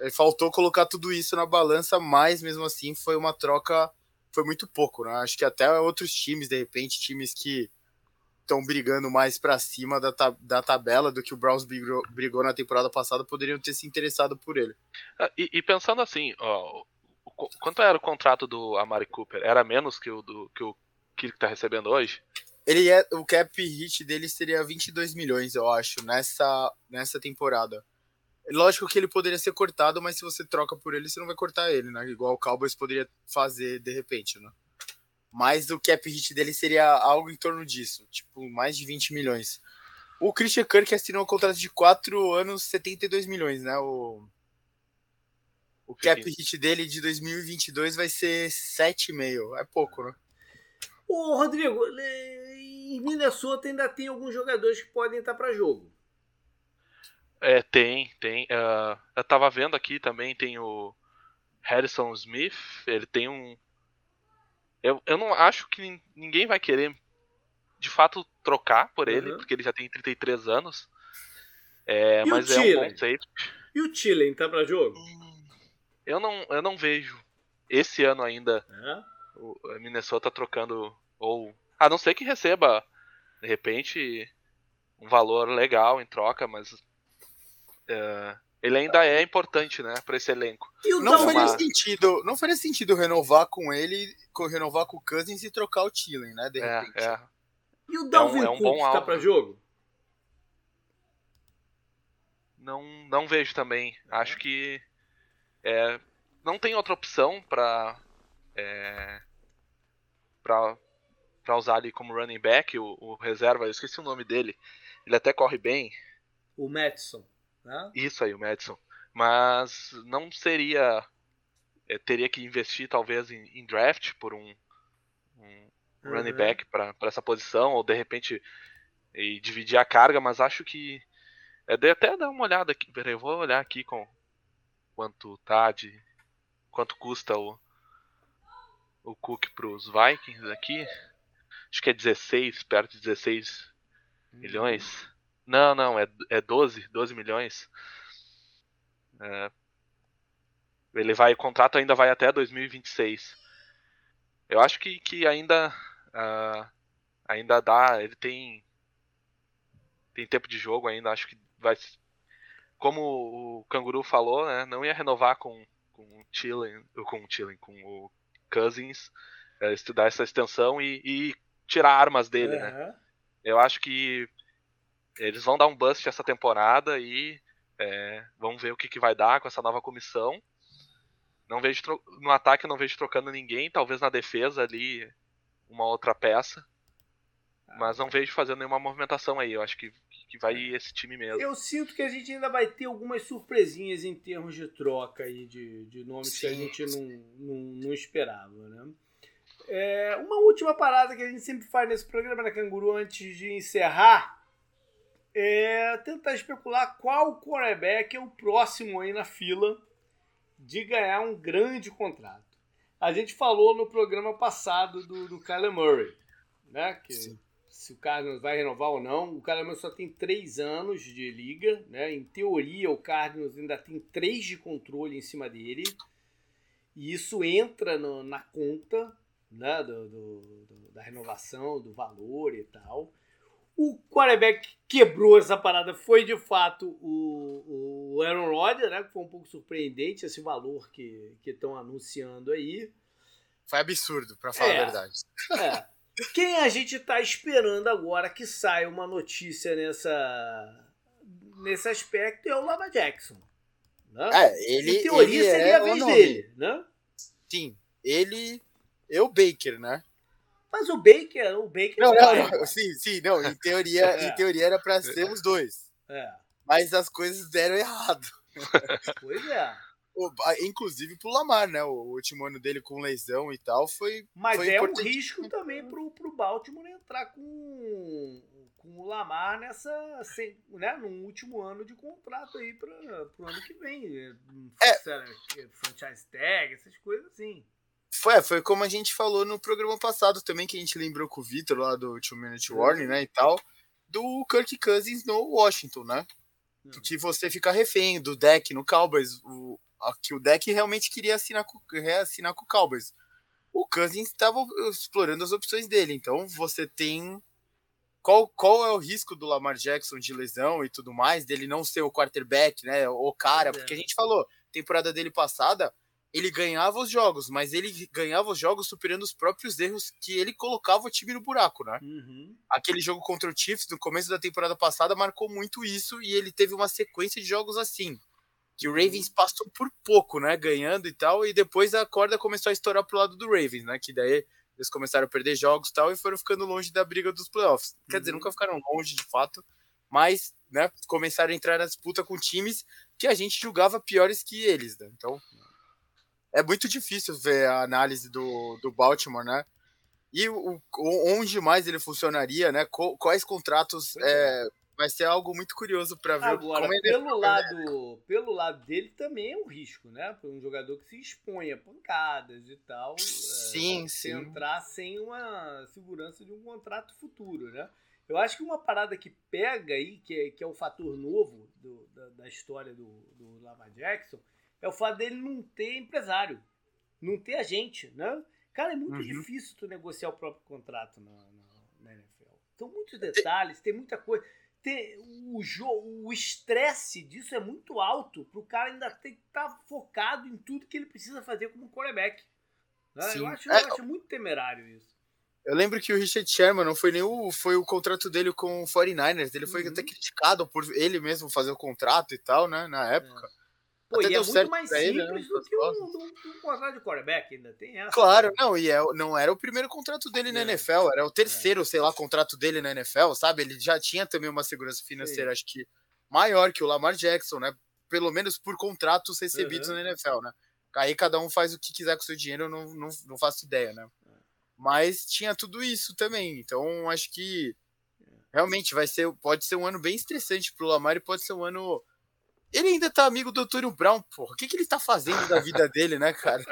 é, faltou colocar tudo isso na balança, mas mesmo assim foi uma troca foi muito pouco, né? Acho que até outros times, de repente, times que estão brigando mais para cima da, tab da tabela do que o Browns brigou, brigou, na temporada passada, poderiam ter se interessado por ele. Ah, e, e, pensando assim, ó, quanto era o contrato do Amari Cooper? Era menos que o do que o que ele está recebendo hoje? Ele é o cap hit dele seria 22 milhões, eu acho, nessa nessa temporada. Lógico que ele poderia ser cortado, mas se você troca por ele, você não vai cortar ele, né? Igual o Cowboys poderia fazer de repente, né? Mas o cap hit dele seria algo em torno disso, tipo, mais de 20 milhões. O Christian Kirk assinou um contrato de 4 anos, 72 milhões, né? O, o cap hit dele de 2022 vai ser 7,5. É pouco, né? Ô, Rodrigo, em Minnesota ainda tem alguns jogadores que podem estar para jogo. É, tem, tem. Uh, eu tava vendo aqui também, tem o Harrison Smith, ele tem um. Eu, eu não acho que ninguém vai querer de fato trocar por ele, uhum. porque ele já tem 33 anos. É, mas é um safety. E o Chile tá pra jogo? Hum, eu não, eu não vejo esse ano ainda o Minnesota trocando. Ou. A não ser que receba, de repente, um valor legal em troca, mas uh, ele ainda é importante, né, para esse elenco. não faria sentido, não faria sentido renovar com ele, renovar com o Cousins e trocar o Thielen, né, de é, repente. É. E o Dalvin é um, é um Cook tá para jogo? Não, não vejo também. Acho que é, não tem outra opção para é, para usar ali como running back o, o, reserva. Eu esqueci o nome dele. Ele até corre bem. O Madison. Né? Isso aí, o Madison. Mas não seria. É, teria que investir talvez em, em draft por um, um uhum. running back para essa posição, ou de repente e dividir a carga, mas acho que. É, dei até dar uma olhada aqui. Peraí, eu vou olhar aqui com quanto tá de. Quanto custa o, o Cook pros Vikings aqui. Acho que é 16, perto de 16 hum. milhões. Não, não, é, é 12, 12 milhões. É, ele vai, o contrato ainda vai até 2026. Eu acho que, que ainda uh, ainda dá, ele tem tem tempo de jogo ainda, acho que vai como o Canguru falou, né, não ia renovar com com o Chilling, com o com o Cousins, é, estudar essa extensão e, e tirar armas dele, uhum. né? Eu acho que eles vão dar um bust essa temporada e é, vamos ver o que, que vai dar com essa nova comissão. Não vejo no ataque não vejo trocando ninguém, talvez na defesa ali uma outra peça. Mas não vejo fazendo nenhuma movimentação aí. Eu acho que, que vai esse time mesmo. Eu sinto que a gente ainda vai ter algumas surpresinhas em termos de troca aí de, de nomes Sim. que a gente não, não, não esperava, né? É, uma última parada que a gente sempre faz nesse programa da Canguru antes de encerrar é tentar especular qual quarterback é o próximo aí na fila de ganhar um grande contrato. A gente falou no programa passado do, do Kyler Murray, né? Que Sim se o Cardinals vai renovar ou não. O Cardinals só tem três anos de liga, né? Em teoria, o Cardinals ainda tem três de controle em cima dele. E isso entra no, na conta né? Do, do, da renovação, do valor e tal. O quarterback quebrou essa parada foi de fato o, o Aaron Rodgers, né? Que foi um pouco surpreendente esse valor que estão anunciando aí. Foi absurdo, para falar é, a verdade. É. Quem a gente está esperando agora que saia uma notícia nessa nesse aspecto é o Lava Jackson. Né? É, ele, em teoria ele seria é a vez dele, né? Sim, ele é o Baker, né? Mas o Baker, o Baker não, não, não, sim, sim, não, em teoria, é. em teoria era para ser os dois. É. Mas as coisas deram errado. Pois é. Inclusive pro Lamar, né? O último ano dele com lesão e tal foi. Mas foi é um risco também pro, pro Baltimore entrar com, com o Lamar nessa. Né, num último ano de contrato aí para pro ano que vem. É. Franchise tag, essas coisas assim. Foi, foi como a gente falou no programa passado também, que a gente lembrou com o Vitor lá do Two Minute Warning, né? E tal, do Kirk Cousins no Washington, né? Que você fica refém do deck no Cowboys. O, que o deck realmente queria assinar com, reassinar com o Cowboys. O Cousins estava explorando as opções dele. Então você tem. Qual, qual é o risco do Lamar Jackson de lesão e tudo mais, dele não ser o quarterback, né? O cara, é. porque a gente falou, temporada dele passada, ele ganhava os jogos, mas ele ganhava os jogos superando os próprios erros que ele colocava o time no buraco, né? Uhum. Aquele jogo contra o Chiefs no começo da temporada passada marcou muito isso e ele teve uma sequência de jogos assim que o Ravens passou por pouco, né, ganhando e tal, e depois a corda começou a estourar pro lado do Ravens, né, que daí eles começaram a perder jogos e tal e foram ficando longe da briga dos playoffs. Quer dizer, uhum. nunca ficaram longe de fato, mas, né, começaram a entrar na disputa com times que a gente julgava piores que eles, né? Então, é muito difícil ver a análise do, do Baltimore, né? E o, onde mais ele funcionaria, né? Quais contratos é, vai ser algo muito curioso para ver Agora, como ele pelo lado, pelo lado dele também é um risco, né? Para um jogador que se expõe a pancadas e tal, sim, é, sim. entrar sem uma segurança de um contrato futuro, né? Eu acho que uma parada que pega aí, que é, que é o fator novo do, da, da, história do, do Lava Jackson, é o fato dele não ter empresário, não ter agente, né? Cara, é muito uhum. difícil tu negociar o próprio contrato na, na, na NFL. São muitos detalhes, tem muita coisa ter o jogo, o estresse disso é muito alto para o cara ainda ter que estar tá focado em tudo que ele precisa fazer como quarterback. Né? Eu, acho, é, eu acho muito temerário isso. Eu lembro que o Richard Sherman não foi nem o, foi o contrato dele com o 49ers. Ele foi uhum. até criticado por ele mesmo fazer o contrato e tal, né? Na época. É. Pô, e é muito mais simples ele, né, do que um, um, um, contrato de quarterback, ainda tem essa. Claro, não, e é, não era o primeiro contrato dele é. na NFL, era o terceiro, é. sei lá, contrato dele na NFL, sabe? Ele já tinha também uma segurança financeira, Sim. acho que maior que o Lamar Jackson, né? Pelo menos por contratos recebidos uhum. na NFL, né? Aí cada um faz o que quiser com o seu dinheiro, eu não, não, não faço ideia, né? É. Mas tinha tudo isso também, então acho que é. realmente vai ser, pode ser um ano bem estressante pro Lamar e pode ser um ano ele ainda tá amigo do Antônio Brown, porra. O que, que ele tá fazendo da vida dele, né, cara?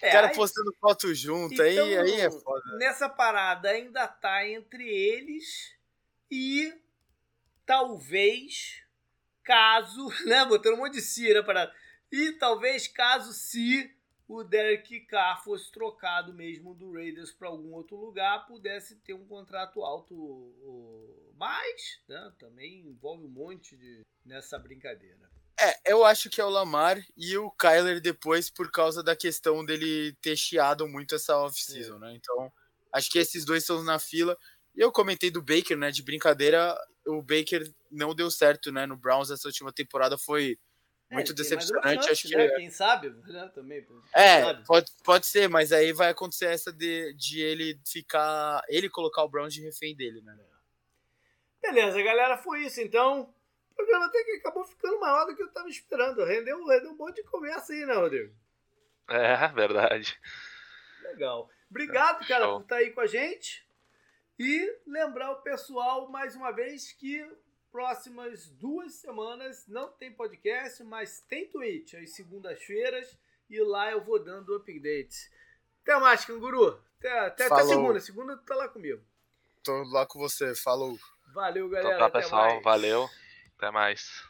É, o cara aí, postando foto junto, então, aí, aí é foda. Nessa parada ainda tá entre eles e talvez, caso, né, botando um monte de si na parada, e talvez caso se o Derek Carr fosse trocado mesmo do Raiders para algum outro lugar, pudesse ter um contrato alto mais, né? Também envolve um monte de nessa brincadeira. É, eu acho que é o Lamar e o Kyler depois por causa da questão dele ter chiado muito essa off-season, é. né? Então, acho que esses dois estão na fila. E eu comentei do Baker, né? De brincadeira, o Baker não deu certo, né? No Browns essa última temporada foi é, muito é, decepcionante. Chance, acho que né? quem sabe, né? Também. Quem é, sabe. Pode, pode ser, mas aí vai acontecer essa de, de ele ficar, ele colocar o Browns de refém dele, né? Beleza, galera, foi isso então. O programa até que acabou ficando maior do que eu tava esperando. Rendeu, rendeu um monte de conversa aí, né, Rodrigo? É, verdade. Legal. Obrigado, cara, por estar aí com a gente. E lembrar o pessoal mais uma vez que próximas duas semanas não tem podcast, mas tem Twitch às segundas-feiras e lá eu vou dando updates. Até mais, canguru. Até, até, até segunda. Segunda tu tá lá comigo. Tô lá com você. Falou. Valeu, galera. Então tá, pessoal. Valeu. Até mais.